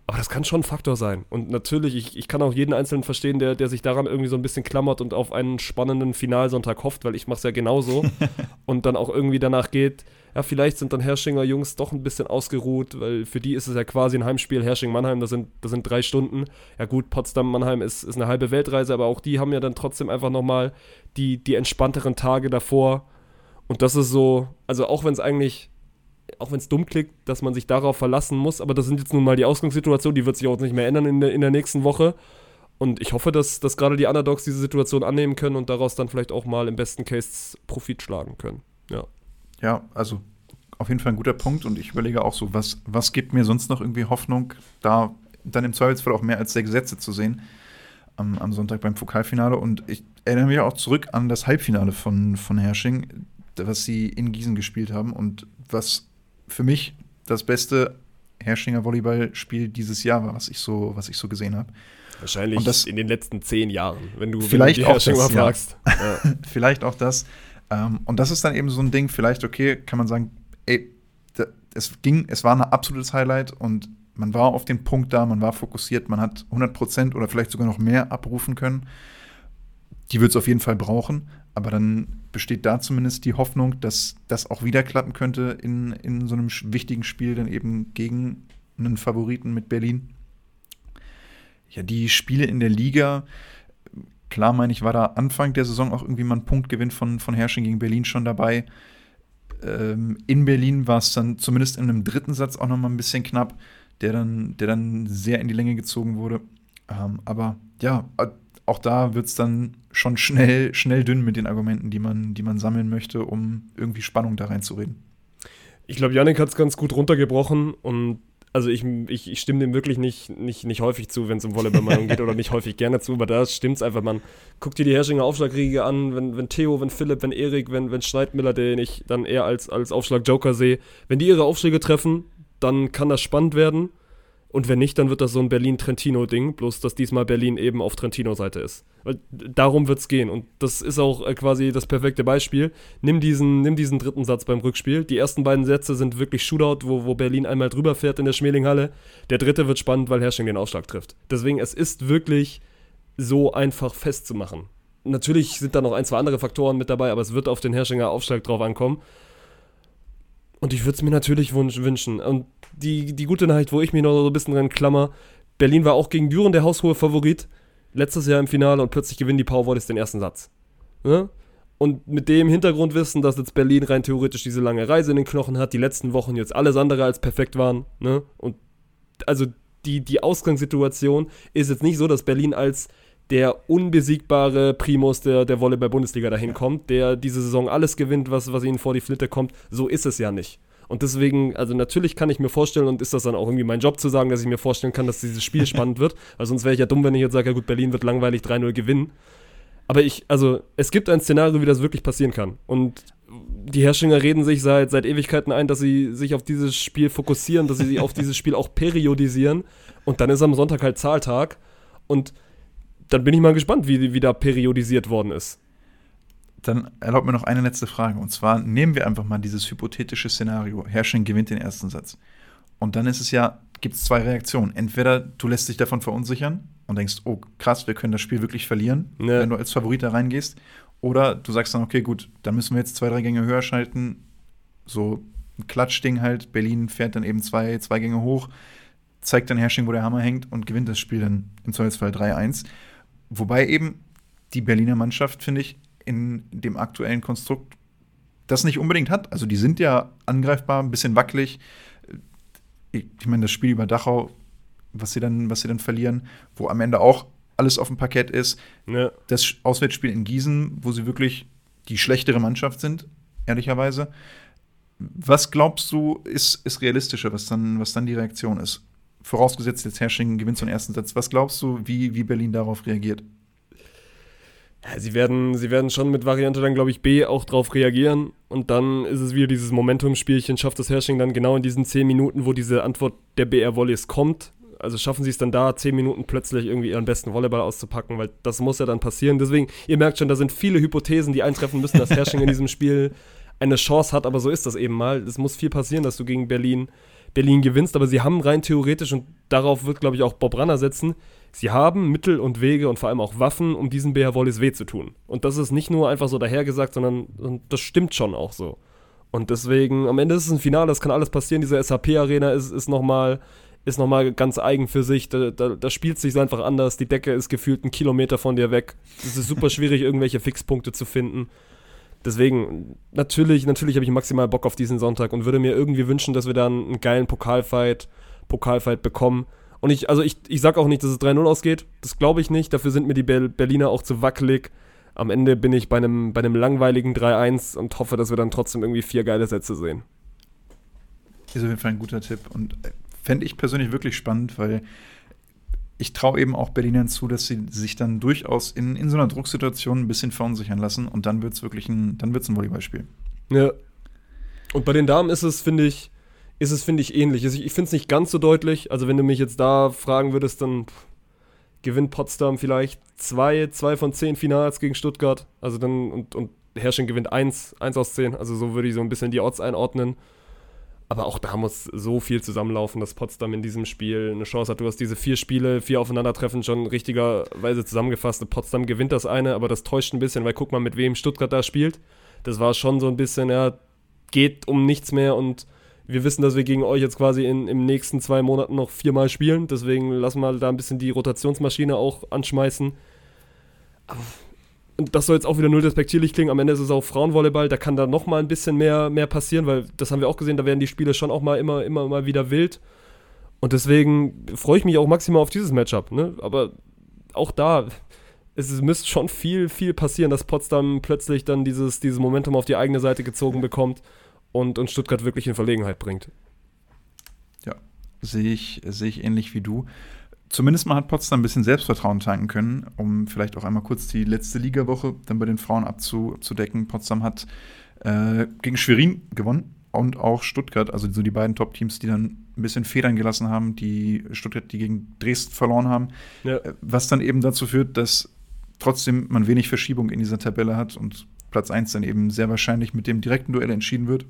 Aber das kann schon ein Faktor sein. Und natürlich, ich, ich kann auch jeden Einzelnen verstehen, der, der sich daran irgendwie so ein bisschen klammert und auf einen spannenden Finalsonntag hofft, weil ich mache es ja genauso. und dann auch irgendwie danach geht, ja, vielleicht sind dann Herschinger Jungs doch ein bisschen ausgeruht, weil für die ist es ja quasi ein Heimspiel. Hersching-Mannheim, das sind, das sind drei Stunden. Ja gut, Potsdam-Mannheim ist, ist eine halbe Weltreise, aber auch die haben ja dann trotzdem einfach nochmal die, die entspannteren Tage davor. Und das ist so, also auch wenn es eigentlich auch wenn es dumm klingt, dass man sich darauf verlassen muss, aber das sind jetzt nun mal die Ausgangssituationen, die wird sich auch nicht mehr ändern in der, in der nächsten Woche. Und ich hoffe, dass, dass gerade die Underdogs diese Situation annehmen können und daraus dann vielleicht auch mal im besten Case Profit schlagen können. Ja. Ja, also auf jeden Fall ein guter Punkt und ich überlege auch so, was, was gibt mir sonst noch irgendwie Hoffnung, da dann im Zweifelsfall auch mehr als sechs Sätze zu sehen am, am Sonntag beim Pokalfinale. Und ich erinnere mich auch zurück an das Halbfinale von, von Hersching, was sie in Gießen gespielt haben und was für mich das beste Herschinger Volleyballspiel dieses Jahr war, was ich so, was ich so gesehen habe. Wahrscheinlich das, in den letzten zehn Jahren, wenn du, vielleicht wenn du auch das, fragst. Ja. vielleicht auch das. Ähm, und das ist dann eben so ein Ding, vielleicht, okay, kann man sagen, ey, da, es ging, es war ein absolutes Highlight und man war auf den Punkt da, man war fokussiert, man hat 100% oder vielleicht sogar noch mehr abrufen können. Die wird es auf jeden Fall brauchen, aber dann besteht da zumindest die Hoffnung, dass das auch wieder klappen könnte in, in so einem wichtigen Spiel, dann eben gegen einen Favoriten mit Berlin. Ja, die Spiele in der Liga, klar meine ich, war da Anfang der Saison auch irgendwie mal ein Punktgewinn von, von Herrsching gegen Berlin schon dabei. Ähm, in Berlin war es dann zumindest in einem dritten Satz auch noch mal ein bisschen knapp, der dann, der dann sehr in die Länge gezogen wurde. Ähm, aber ja, auch da wird es dann schon schnell, schnell dünn mit den Argumenten, die man, die man sammeln möchte, um irgendwie Spannung da reinzureden. Ich glaube, Janik hat es ganz gut runtergebrochen und also ich, ich, ich, stimme dem wirklich nicht, nicht, nicht häufig zu, wenn es um Volleyballmeinung geht oder nicht häufig gerne zu, aber da stimmt es einfach. Man guckt dir die Herschinger Aufschlagriege an, wenn, wenn Theo, wenn Philipp, wenn Erik, wenn, wenn Schneidmiller, den ich dann eher als, als Aufschlag-Joker sehe, wenn die ihre Aufschläge treffen, dann kann das spannend werden. Und wenn nicht, dann wird das so ein Berlin-Trentino-Ding, bloß dass diesmal Berlin eben auf Trentino-Seite ist. Weil darum wird es gehen. Und das ist auch äh, quasi das perfekte Beispiel. Nimm diesen, nimm diesen dritten Satz beim Rückspiel. Die ersten beiden Sätze sind wirklich Shootout, wo, wo Berlin einmal drüber fährt in der Schmelinghalle. Der dritte wird spannend, weil Herrsching den Ausschlag trifft. Deswegen, es ist wirklich so einfach festzumachen. Natürlich sind da noch ein, zwei andere Faktoren mit dabei, aber es wird auf den Herrschinger Aufschlag drauf ankommen. Und ich würde es mir natürlich wünschen. Und die, die gute Nachricht, wo ich mich noch so ein bisschen dran klammer, Berlin war auch gegen Düren der haushohe Favorit. Letztes Jahr im Finale und plötzlich gewinnen die Powervolleys den ersten Satz. Ja? Und mit dem Hintergrundwissen, dass jetzt Berlin rein theoretisch diese lange Reise in den Knochen hat, die letzten Wochen jetzt alles andere als perfekt waren. Ne? Und also die, die Ausgangssituation ist jetzt nicht so, dass Berlin als der unbesiegbare Primus der, der Volleyball-Bundesliga dahin kommt, der diese Saison alles gewinnt, was, was ihnen vor die Flitte kommt. So ist es ja nicht. Und deswegen, also natürlich kann ich mir vorstellen, und ist das dann auch irgendwie mein Job zu sagen, dass ich mir vorstellen kann, dass dieses Spiel spannend wird. Weil sonst wäre ich ja dumm, wenn ich jetzt sage, ja gut, Berlin wird langweilig 3-0 gewinnen. Aber ich, also, es gibt ein Szenario, wie das wirklich passieren kann. Und die Herrschinger reden sich seit, seit Ewigkeiten ein, dass sie sich auf dieses Spiel fokussieren, dass sie sich auf dieses Spiel auch periodisieren. Und dann ist am Sonntag halt Zahltag. Und dann bin ich mal gespannt, wie, wie da periodisiert worden ist. Dann erlaubt mir noch eine letzte Frage. Und zwar nehmen wir einfach mal dieses hypothetische Szenario. Herrsching gewinnt den ersten Satz. Und dann ist es ja, gibt es zwei Reaktionen. Entweder du lässt dich davon verunsichern und denkst, oh krass, wir können das Spiel wirklich verlieren, ja. wenn du als Favorit da reingehst. Oder du sagst dann, okay, gut, dann müssen wir jetzt zwei, drei Gänge höher schalten. So ein Klatschding halt. Berlin fährt dann eben zwei, zwei Gänge hoch, zeigt dann Herrsching, wo der Hammer hängt und gewinnt das Spiel dann im Zweifelsfall 3-1. Wobei eben die Berliner Mannschaft, finde ich, in dem aktuellen Konstrukt das nicht unbedingt hat. Also die sind ja angreifbar, ein bisschen wackelig. Ich, meine, das Spiel über Dachau, was sie, dann, was sie dann verlieren, wo am Ende auch alles auf dem Parkett ist. Ja. Das Auswärtsspiel in Gießen, wo sie wirklich die schlechtere Mannschaft sind, ehrlicherweise. Was glaubst du, ist, ist realistischer, was dann, was dann die Reaktion ist? Vorausgesetzt jetzt Herrsching gewinnt so einen ersten Satz. Was glaubst du, wie, wie Berlin darauf reagiert? Ja, sie werden, sie werden schon mit Variante dann, glaube ich, B auch drauf reagieren. Und dann ist es wieder dieses Momentum-Spielchen, schafft das Herrsching dann genau in diesen 10 Minuten, wo diese Antwort der BR Volleys kommt. Also schaffen sie es dann da, 10 Minuten plötzlich irgendwie ihren besten Volleyball auszupacken, weil das muss ja dann passieren. Deswegen, ihr merkt schon, da sind viele Hypothesen, die eintreffen müssen, dass Herrsching in diesem Spiel eine Chance hat, aber so ist das eben mal. Es muss viel passieren, dass du gegen Berlin Berlin gewinnst, aber sie haben rein theoretisch, und darauf wird, glaube ich, auch Bob Ranner setzen, sie haben Mittel und Wege und vor allem auch Waffen, um diesen BR Wallis weh zu tun. Und das ist nicht nur einfach so dahergesagt, sondern das stimmt schon auch so. Und deswegen, am Ende ist es ein Finale, das kann alles passieren. Diese SAP-Arena ist, ist nochmal ist noch ganz eigen für sich. Da, da, da spielt es sich einfach anders. Die Decke ist gefühlt einen Kilometer von dir weg. Es ist super schwierig, irgendwelche Fixpunkte zu finden. Deswegen, natürlich, natürlich habe ich maximal Bock auf diesen Sonntag und würde mir irgendwie wünschen, dass wir dann einen geilen Pokalfight, Pokalfight bekommen. Und ich, also ich, ich sag auch nicht, dass es 3-0 ausgeht. Das glaube ich nicht. Dafür sind mir die Berliner auch zu wackelig. Am Ende bin ich bei einem, bei einem langweiligen 3-1 und hoffe, dass wir dann trotzdem irgendwie vier geile Sätze sehen. Ist auf jeden Fall ein guter Tipp. Und äh, fände ich persönlich wirklich spannend, weil ich traue eben auch Berlinern zu, dass sie sich dann durchaus in, in so einer Drucksituation ein bisschen verunsichern lassen und dann wird es wirklich ein, dann wird's ein Volleyballspiel. Ja. Und bei den Damen ist es, finde ich, ist es, finde ich, ähnlich. Also ich, finde es nicht ganz so deutlich. Also wenn du mich jetzt da fragen würdest, dann pff, gewinnt Potsdam vielleicht zwei, zwei von zehn Finals gegen Stuttgart. Also dann, und, und Herrsching gewinnt eins, eins aus zehn. Also so würde ich so ein bisschen die Odds einordnen. Aber auch da muss so viel zusammenlaufen, dass Potsdam in diesem Spiel eine Chance hat. Du hast diese vier Spiele, vier Aufeinandertreffen schon richtigerweise zusammengefasst. Potsdam gewinnt das eine, aber das täuscht ein bisschen, weil guck mal, mit wem Stuttgart da spielt. Das war schon so ein bisschen, ja, geht um nichts mehr und wir wissen, dass wir gegen euch jetzt quasi in, im nächsten zwei Monaten noch viermal spielen. Deswegen lassen wir da ein bisschen die Rotationsmaschine auch anschmeißen. Aber und das soll jetzt auch wieder null respektierlich klingen, am Ende ist es auch Frauenvolleyball, da kann da noch mal ein bisschen mehr, mehr passieren, weil das haben wir auch gesehen, da werden die Spiele schon auch mal immer, immer mal wieder wild. Und deswegen freue ich mich auch maximal auf dieses Matchup. Ne? Aber auch da, es müsste schon viel, viel passieren, dass Potsdam plötzlich dann dieses, dieses Momentum auf die eigene Seite gezogen bekommt und, und Stuttgart wirklich in Verlegenheit bringt. Ja, sehe ich, sehe ich ähnlich wie du zumindest mal hat Potsdam ein bisschen Selbstvertrauen tanken können, um vielleicht auch einmal kurz die letzte Ligawoche dann bei den Frauen abzudecken. Potsdam hat äh, gegen Schwerin gewonnen und auch Stuttgart, also so die beiden Top-Teams, die dann ein bisschen Federn gelassen haben, die Stuttgart, die gegen Dresden verloren haben. Ja. Äh, was dann eben dazu führt, dass trotzdem man wenig Verschiebung in dieser Tabelle hat und Platz 1 dann eben sehr wahrscheinlich mit dem direkten Duell entschieden wird.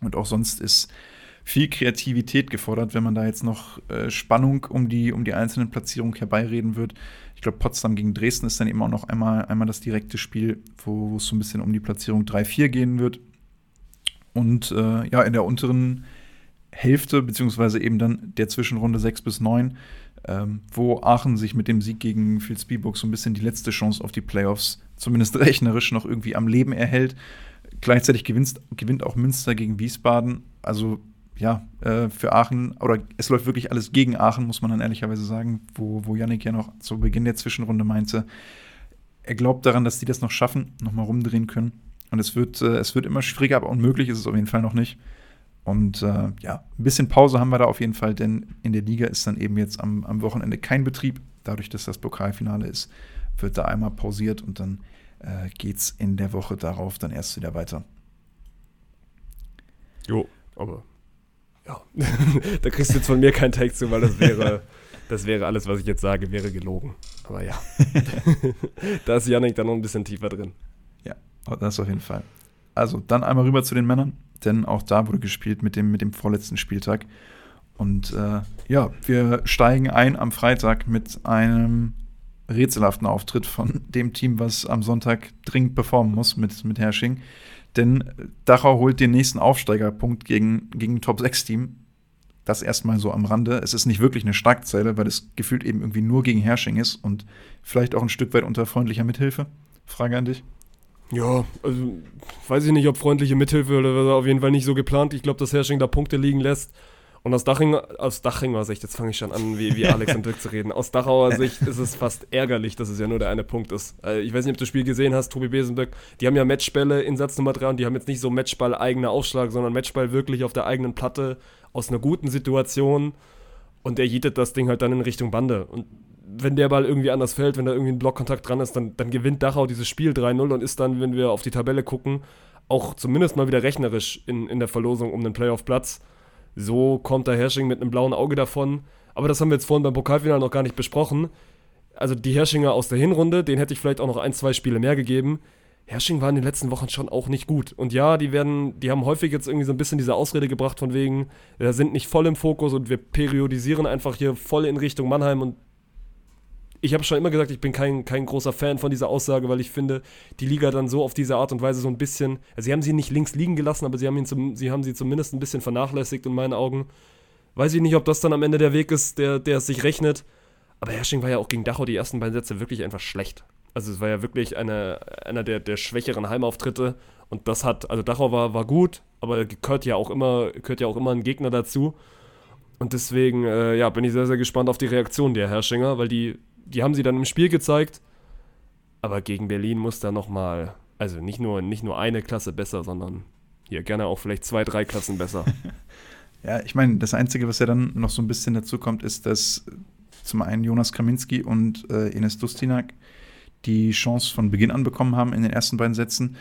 Und auch sonst ist viel Kreativität gefordert, wenn man da jetzt noch äh, Spannung um die, um die einzelnen Platzierungen herbeireden wird. Ich glaube, Potsdam gegen Dresden ist dann eben auch noch einmal, einmal das direkte Spiel, wo es so ein bisschen um die Platzierung 3-4 gehen wird. Und äh, ja, in der unteren Hälfte, beziehungsweise eben dann der Zwischenrunde 6 bis 9, ähm, wo Aachen sich mit dem Sieg gegen Vilsbiburg so ein bisschen die letzte Chance auf die Playoffs, zumindest rechnerisch, noch irgendwie am Leben erhält. Gleichzeitig gewinnt, gewinnt auch Münster gegen Wiesbaden. Also ja, äh, für Aachen, oder es läuft wirklich alles gegen Aachen, muss man dann ehrlicherweise sagen, wo, wo Yannick ja noch zu Beginn der Zwischenrunde meinte, er glaubt daran, dass die das noch schaffen, nochmal rumdrehen können. Und es wird, äh, es wird immer schwieriger, aber unmöglich ist es auf jeden Fall noch nicht. Und äh, ja, ein bisschen Pause haben wir da auf jeden Fall, denn in der Liga ist dann eben jetzt am, am Wochenende kein Betrieb. Dadurch, dass das Pokalfinale ist, wird da einmal pausiert und dann äh, geht es in der Woche darauf dann erst wieder weiter. Jo, aber ja, da kriegst du jetzt von mir keinen Text zu, weil das wäre, das wäre alles, was ich jetzt sage, wäre gelogen. Aber ja, da ist Janik dann noch ein bisschen tiefer drin. Ja, das auf jeden Fall. Also dann einmal rüber zu den Männern, denn auch da wurde gespielt mit dem, mit dem vorletzten Spieltag. Und äh, ja, wir steigen ein am Freitag mit einem rätselhaften Auftritt von dem Team, was am Sonntag dringend performen muss mit, mit Hersching. Denn Dachau holt den nächsten Aufsteigerpunkt gegen, gegen ein Top-6-Team. Das erstmal so am Rande. Es ist nicht wirklich eine Starkzeile, weil es gefühlt eben irgendwie nur gegen Hersching ist und vielleicht auch ein Stück weit unter freundlicher Mithilfe. Frage an dich. Ja, also weiß ich nicht, ob freundliche Mithilfe oder auf jeden Fall nicht so geplant. Ich glaube, dass Hersching da Punkte liegen lässt. Und aus, Daching, aus Dachinger Sicht, jetzt fange ich schon an, wie, wie Alex und Dirk zu reden. Aus Dachauer Sicht ist es fast ärgerlich, dass es ja nur der eine Punkt ist. Also ich weiß nicht, ob du das Spiel gesehen hast, Tobi Besenberg. Die haben ja Matchbälle in Satz Nummer 3 und die haben jetzt nicht so Matchball eigener Aufschlag, sondern Matchball wirklich auf der eigenen Platte aus einer guten Situation. Und er jietet das Ding halt dann in Richtung Bande. Und wenn der Ball irgendwie anders fällt, wenn da irgendwie ein Blockkontakt dran ist, dann, dann gewinnt Dachau dieses Spiel 3-0 und ist dann, wenn wir auf die Tabelle gucken, auch zumindest mal wieder rechnerisch in, in der Verlosung um den Playoff-Platz. So kommt der Hersching mit einem blauen Auge davon. Aber das haben wir jetzt vorhin beim Pokalfinale noch gar nicht besprochen. Also die Herschinger aus der Hinrunde, denen hätte ich vielleicht auch noch ein, zwei Spiele mehr gegeben. Hersching war in den letzten Wochen schon auch nicht gut. Und ja, die werden, die haben häufig jetzt irgendwie so ein bisschen diese Ausrede gebracht von wegen, wir sind nicht voll im Fokus und wir periodisieren einfach hier voll in Richtung Mannheim und ich habe schon immer gesagt, ich bin kein, kein großer Fan von dieser Aussage, weil ich finde, die Liga dann so auf diese Art und Weise so ein bisschen, also sie haben sie nicht links liegen gelassen, aber sie haben, ihn zum, sie, haben sie zumindest ein bisschen vernachlässigt in meinen Augen. Weiß ich nicht, ob das dann am Ende der Weg ist, der, der es sich rechnet. Aber Hersching war ja auch gegen Dachau die ersten beiden Sätze wirklich einfach schlecht. Also es war ja wirklich eine, einer der, der schwächeren Heimauftritte. Und das hat, also Dachau war, war gut, aber gehört ja auch immer, gehört ja auch immer ein Gegner dazu. Und deswegen, äh, ja, bin ich sehr, sehr gespannt auf die Reaktion der Herrschinger, weil die die haben sie dann im Spiel gezeigt. Aber gegen Berlin muss da nochmal, also nicht nur, nicht nur eine Klasse besser, sondern hier gerne auch vielleicht zwei, drei Klassen besser. ja, ich meine, das Einzige, was ja dann noch so ein bisschen dazu kommt, ist, dass zum einen Jonas Kraminski und äh, Ines Dustinak die Chance von Beginn an bekommen haben in den ersten beiden Sätzen.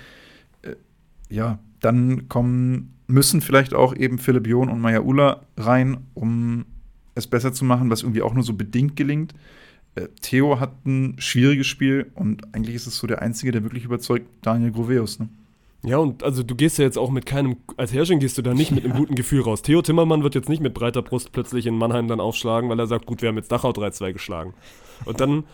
Äh, ja, dann kommen, müssen vielleicht auch eben Philipp John und Maya Ula rein, um es besser zu machen, was irgendwie auch nur so bedingt gelingt. Äh, Theo hat ein schwieriges Spiel und eigentlich ist es so der Einzige, der wirklich überzeugt, Daniel Groveus. Ne? Ja, und also du gehst ja jetzt auch mit keinem, als Herrsching gehst du da nicht mit einem guten Gefühl raus. Theo Timmermann wird jetzt nicht mit breiter Brust plötzlich in Mannheim dann aufschlagen, weil er sagt, gut, wir haben jetzt Dachau 3-2 geschlagen. Und dann,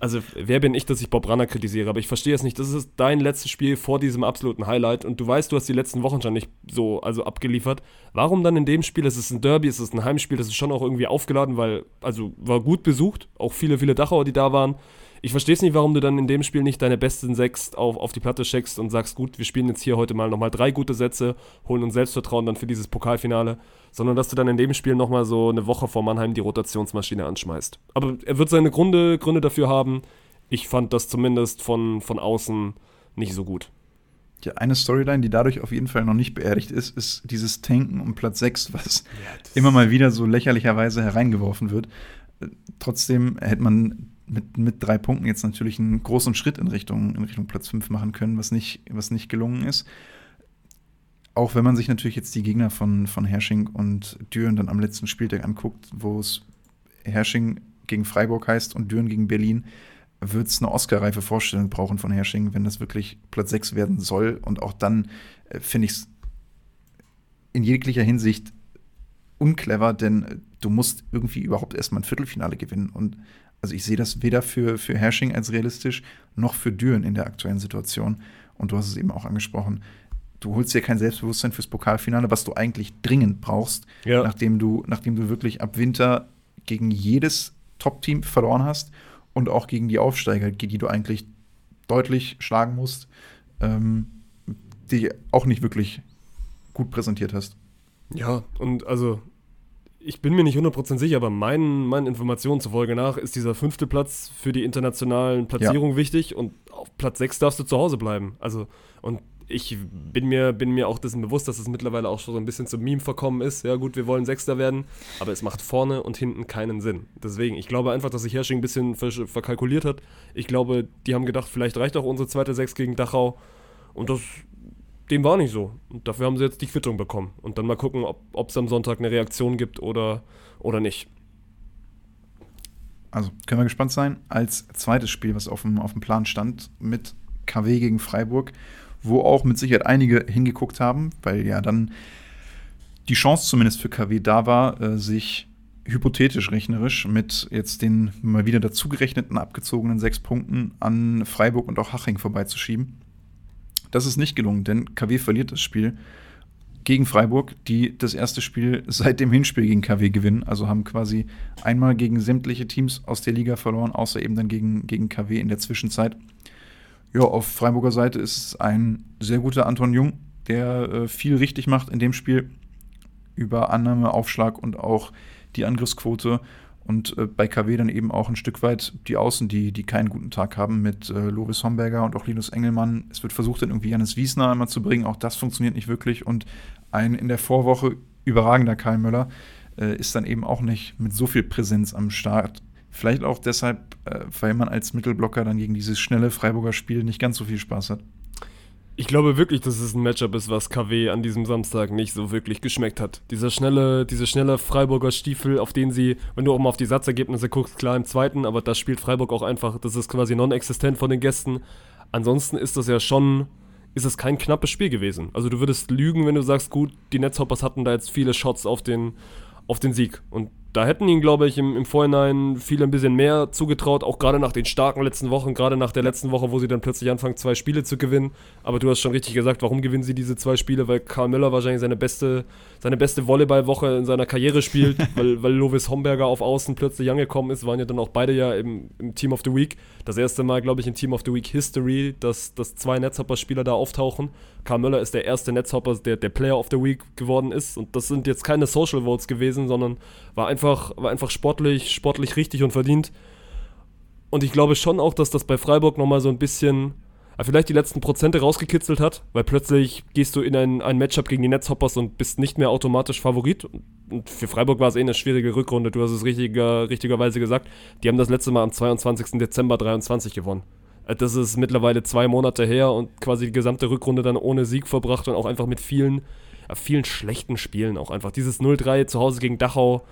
also wer bin ich, dass ich Bob Ranner kritisiere, aber ich verstehe es nicht. Das ist dein letztes Spiel vor diesem absoluten Highlight und du weißt, du hast die letzten Wochen schon nicht so also abgeliefert. Warum dann in dem Spiel? Es ist ein Derby, es ist ein Heimspiel, das ist schon auch irgendwie aufgeladen, weil, also war gut besucht, auch viele, viele Dachauer, die da waren ich verstehe es nicht, warum du dann in dem Spiel nicht deine besten sechs auf, auf die Platte checkst und sagst, gut, wir spielen jetzt hier heute mal nochmal drei gute Sätze, holen uns Selbstvertrauen dann für dieses Pokalfinale, sondern dass du dann in dem Spiel nochmal so eine Woche vor Mannheim die Rotationsmaschine anschmeißt. Aber er wird seine Gründe, Gründe dafür haben. Ich fand das zumindest von, von außen nicht so gut. Ja, eine Storyline, die dadurch auf jeden Fall noch nicht beerdigt ist, ist dieses Tanken um Platz 6, was ja, immer mal wieder so lächerlicherweise hereingeworfen wird. Äh, trotzdem hätte man mit, mit drei Punkten jetzt natürlich einen großen Schritt in Richtung, in Richtung Platz 5 machen können, was nicht, was nicht gelungen ist. Auch wenn man sich natürlich jetzt die Gegner von, von Hersching und Düren dann am letzten Spieltag anguckt, wo es Hersching gegen Freiburg heißt und Düren gegen Berlin, wird es eine Oscar-reife Vorstellung brauchen von Hersching, wenn das wirklich Platz 6 werden soll. Und auch dann äh, finde ich es in jeglicher Hinsicht unclever, denn du musst irgendwie überhaupt erstmal ein Viertelfinale gewinnen. Und also ich sehe das weder für, für Hersching als realistisch, noch für Düren in der aktuellen Situation. Und du hast es eben auch angesprochen. Du holst dir kein Selbstbewusstsein fürs Pokalfinale, was du eigentlich dringend brauchst, ja. nachdem, du, nachdem du wirklich ab Winter gegen jedes Top-Team verloren hast und auch gegen die Aufsteiger, die du eigentlich deutlich schlagen musst, ähm, die auch nicht wirklich gut präsentiert hast. Ja, und also ich bin mir nicht 100% sicher, aber meinen, meinen Informationen zufolge nach ist dieser fünfte Platz für die internationalen Platzierungen ja. wichtig und auf Platz 6 darfst du zu Hause bleiben. Also, und ich bin mir, bin mir auch dessen bewusst, dass es mittlerweile auch schon so ein bisschen zum Meme verkommen ist. Ja, gut, wir wollen Sechster werden, aber es macht vorne und hinten keinen Sinn. Deswegen, ich glaube einfach, dass sich Hersching ein bisschen verkalkuliert hat. Ich glaube, die haben gedacht, vielleicht reicht auch unsere zweite Sechs gegen Dachau. Und das dem war nicht so. Und dafür haben sie jetzt die Quittung bekommen. Und dann mal gucken, ob es am Sonntag eine Reaktion gibt oder, oder nicht. Also können wir gespannt sein. Als zweites Spiel, was auf dem, auf dem Plan stand, mit KW gegen Freiburg, wo auch mit Sicherheit einige hingeguckt haben, weil ja dann die Chance zumindest für KW da war, äh, sich hypothetisch rechnerisch mit jetzt den mal wieder dazugerechneten abgezogenen sechs Punkten an Freiburg und auch Haching vorbeizuschieben. Das ist nicht gelungen, denn KW verliert das Spiel gegen Freiburg, die das erste Spiel seit dem Hinspiel gegen KW gewinnen. Also haben quasi einmal gegen sämtliche Teams aus der Liga verloren, außer eben dann gegen, gegen KW in der Zwischenzeit. Ja, auf Freiburger Seite ist es ein sehr guter Anton Jung, der äh, viel richtig macht in dem Spiel über Annahme, Aufschlag und auch die Angriffsquote. Und äh, bei KW dann eben auch ein Stück weit die Außen, die, die keinen guten Tag haben mit äh, Loris Homberger und auch Linus Engelmann. Es wird versucht, dann irgendwie Janis Wiesner einmal zu bringen. Auch das funktioniert nicht wirklich. Und ein in der Vorwoche überragender Karl Möller äh, ist dann eben auch nicht mit so viel Präsenz am Start. Vielleicht auch deshalb, äh, weil man als Mittelblocker dann gegen dieses schnelle Freiburger Spiel nicht ganz so viel Spaß hat. Ich glaube wirklich, dass es ein Matchup ist, was KW an diesem Samstag nicht so wirklich geschmeckt hat. Dieser schnelle, diese schnelle Freiburger Stiefel, auf den sie, wenn du auch mal auf die Satzergebnisse guckst, klar im zweiten, aber das spielt Freiburg auch einfach, das ist quasi non-existent von den Gästen. Ansonsten ist das ja schon, ist es kein knappes Spiel gewesen. Also du würdest lügen, wenn du sagst, gut, die Netzhoppers hatten da jetzt viele Shots auf den, auf den Sieg. Und da hätten ihn, glaube ich, im, im Vorhinein viele ein bisschen mehr zugetraut, auch gerade nach den starken letzten Wochen, gerade nach der letzten Woche, wo sie dann plötzlich anfangen, zwei Spiele zu gewinnen. Aber du hast schon richtig gesagt, warum gewinnen sie diese zwei Spiele? Weil Karl Müller wahrscheinlich seine beste, seine beste Volleyballwoche in seiner Karriere spielt, weil, weil Lovis Homberger auf Außen plötzlich angekommen ist, waren ja dann auch beide ja im, im Team of the Week. Das erste Mal, glaube ich, in Team of the Week History, dass, dass zwei Netzhopper-Spieler da auftauchen. Karl Müller ist der erste Netzhopper, der der Player of the Week geworden ist. Und das sind jetzt keine Social Votes gewesen, sondern war einfach, war einfach sportlich, sportlich richtig und verdient. Und ich glaube schon auch, dass das bei Freiburg nochmal so ein bisschen, vielleicht die letzten Prozente rausgekitzelt hat, weil plötzlich gehst du in ein, ein Matchup gegen die Netzhoppers und bist nicht mehr automatisch Favorit. Und für Freiburg war es eh eine schwierige Rückrunde, du hast es richtiger, richtigerweise gesagt. Die haben das letzte Mal am 22. Dezember 23 gewonnen. Äh, das ist mittlerweile zwei Monate her und quasi die gesamte Rückrunde dann ohne Sieg verbracht und auch einfach mit vielen, vielen schlechten Spielen auch einfach. Dieses 0-3 zu Hause gegen Dachau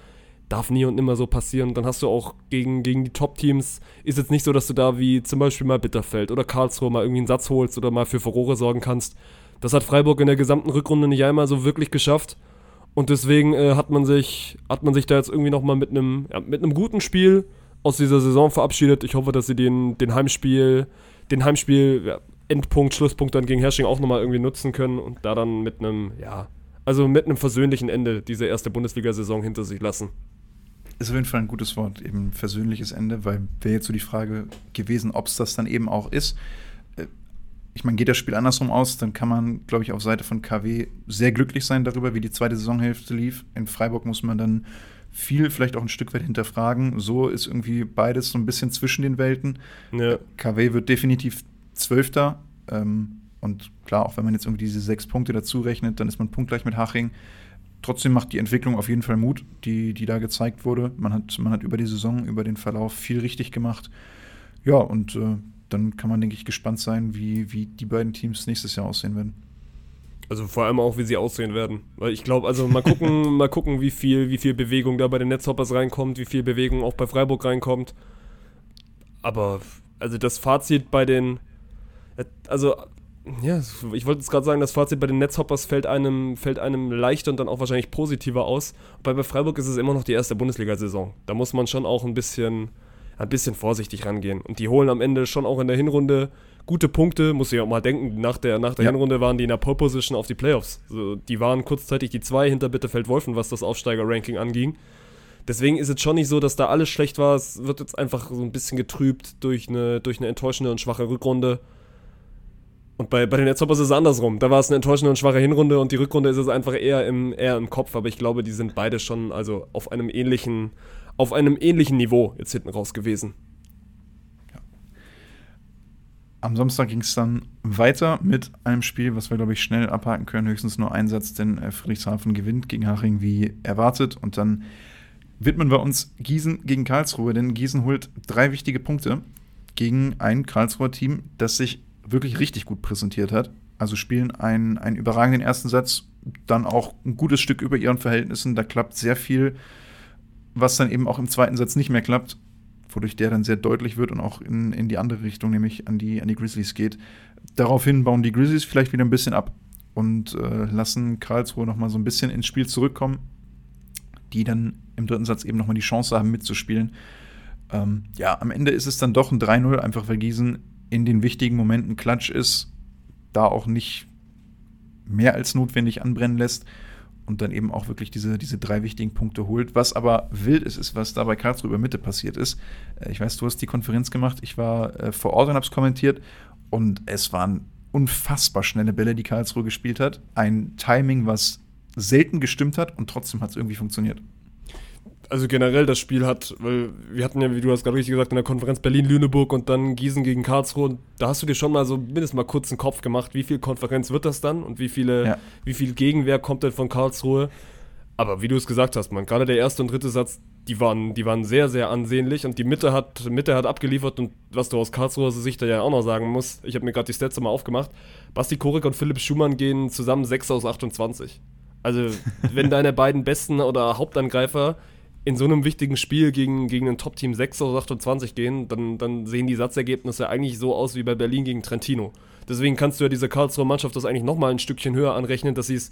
darf nie und nimmer so passieren. Dann hast du auch gegen, gegen die Top-Teams, ist jetzt nicht so, dass du da wie zum Beispiel mal Bitterfeld oder Karlsruhe mal irgendwie einen Satz holst oder mal für Furore sorgen kannst. Das hat Freiburg in der gesamten Rückrunde nicht einmal so wirklich geschafft. Und deswegen äh, hat, man sich, hat man sich da jetzt irgendwie nochmal mit einem ja, mit guten Spiel aus dieser Saison verabschiedet. Ich hoffe, dass sie den, den Heimspiel, den Heimspiel, ja, Endpunkt, Schlusspunkt dann gegen Hersching auch nochmal irgendwie nutzen können und da dann mit einem, ja, also mit einem versöhnlichen Ende diese erste Bundesliga-Saison hinter sich lassen. Ist auf jeden Fall ein gutes Wort, eben versöhnliches Ende, weil wäre jetzt so die Frage gewesen, ob es das dann eben auch ist. Äh, ich meine, geht das Spiel andersrum aus, dann kann man, glaube ich, auf Seite von KW sehr glücklich sein darüber, wie die zweite Saisonhälfte lief. In Freiburg muss man dann viel vielleicht auch ein Stück weit hinterfragen. So ist irgendwie beides so ein bisschen zwischen den Welten. Ja. KW wird definitiv Zwölfter. Ähm, und klar, auch wenn man jetzt irgendwie diese sechs Punkte dazu rechnet, dann ist man punktgleich mit Haching. Trotzdem macht die Entwicklung auf jeden Fall Mut, die, die da gezeigt wurde. Man hat, man hat über die Saison, über den Verlauf viel richtig gemacht. Ja, und äh, dann kann man, denke ich, gespannt sein, wie, wie die beiden Teams nächstes Jahr aussehen werden. Also vor allem auch, wie sie aussehen werden. Weil ich glaube, also mal gucken, mal gucken, wie viel, wie viel Bewegung da bei den Netzhoppers reinkommt, wie viel Bewegung auch bei Freiburg reinkommt. Aber also das Fazit bei den, also ja, ich wollte jetzt gerade sagen, das Fazit bei den Netzhoppers fällt einem, fällt einem leichter und dann auch wahrscheinlich positiver aus. Wobei bei Freiburg ist es immer noch die erste Bundesliga-Saison. Da muss man schon auch ein bisschen, ein bisschen vorsichtig rangehen. Und die holen am Ende schon auch in der Hinrunde gute Punkte. Muss ich auch mal denken, nach der, nach der ja. Hinrunde waren die in der Pole Position auf die Playoffs. Also die waren kurzzeitig die zwei hinter Bitterfeld-Wolfen, was das Aufsteiger-Ranking anging. Deswegen ist es schon nicht so, dass da alles schlecht war. Es wird jetzt einfach so ein bisschen getrübt durch eine, durch eine enttäuschende und schwache Rückrunde. Und bei, bei den Netzhoppers ist es andersrum. Da war es eine enttäuschende und schwache Hinrunde und die Rückrunde ist es einfach eher im, eher im Kopf. Aber ich glaube, die sind beide schon also auf einem ähnlichen, auf einem ähnlichen Niveau jetzt hinten raus gewesen. Ja. Am Samstag ging es dann weiter mit einem Spiel, was wir, glaube ich, schnell abhaken können. Höchstens nur ein Satz, denn äh, Friedrichshafen gewinnt gegen Haching wie erwartet. Und dann widmen wir uns Gießen gegen Karlsruhe, denn Gießen holt drei wichtige Punkte gegen ein Karlsruher Team, das sich wirklich richtig gut präsentiert hat. Also spielen einen, einen überragenden ersten Satz, dann auch ein gutes Stück über ihren Verhältnissen. Da klappt sehr viel, was dann eben auch im zweiten Satz nicht mehr klappt, wodurch der dann sehr deutlich wird und auch in, in die andere Richtung, nämlich an die, an die Grizzlies geht. Daraufhin bauen die Grizzlies vielleicht wieder ein bisschen ab und äh, lassen Karlsruhe nochmal so ein bisschen ins Spiel zurückkommen, die dann im dritten Satz eben nochmal die Chance haben mitzuspielen. Ähm, ja, am Ende ist es dann doch ein 3-0, einfach weil Gießen in den wichtigen Momenten Klatsch ist, da auch nicht mehr als notwendig anbrennen lässt und dann eben auch wirklich diese, diese drei wichtigen Punkte holt. Was aber wild ist, ist, was da bei Karlsruhe über Mitte passiert ist. Äh, ich weiß, du hast die Konferenz gemacht, ich war äh, vor Ort und habe es kommentiert und es waren unfassbar schnelle Bälle, die Karlsruhe gespielt hat. Ein Timing, was selten gestimmt hat und trotzdem hat es irgendwie funktioniert also generell das Spiel hat, weil wir hatten ja, wie du hast gerade richtig gesagt, in der Konferenz Berlin-Lüneburg und dann Gießen gegen Karlsruhe. Und da hast du dir schon mal so mindestens mal kurz einen Kopf gemacht, wie viel Konferenz wird das dann und wie viele, ja. wie viel Gegenwehr kommt denn von Karlsruhe. Aber wie du es gesagt hast, man, gerade der erste und dritte Satz, die waren, die waren sehr, sehr ansehnlich und die Mitte hat, Mitte hat abgeliefert und was du aus Karlsruher Sicht ja auch noch sagen musst, ich habe mir gerade die Stats mal aufgemacht, Basti Korek und Philipp Schumann gehen zusammen 6 aus 28. Also, wenn deine beiden besten oder Hauptangreifer in so einem wichtigen Spiel gegen, gegen ein Top-Team 6 aus 28 gehen, dann, dann sehen die Satzergebnisse eigentlich so aus wie bei Berlin gegen Trentino. Deswegen kannst du ja dieser Karlsruher Mannschaft das eigentlich nochmal ein Stückchen höher anrechnen, dass sie es,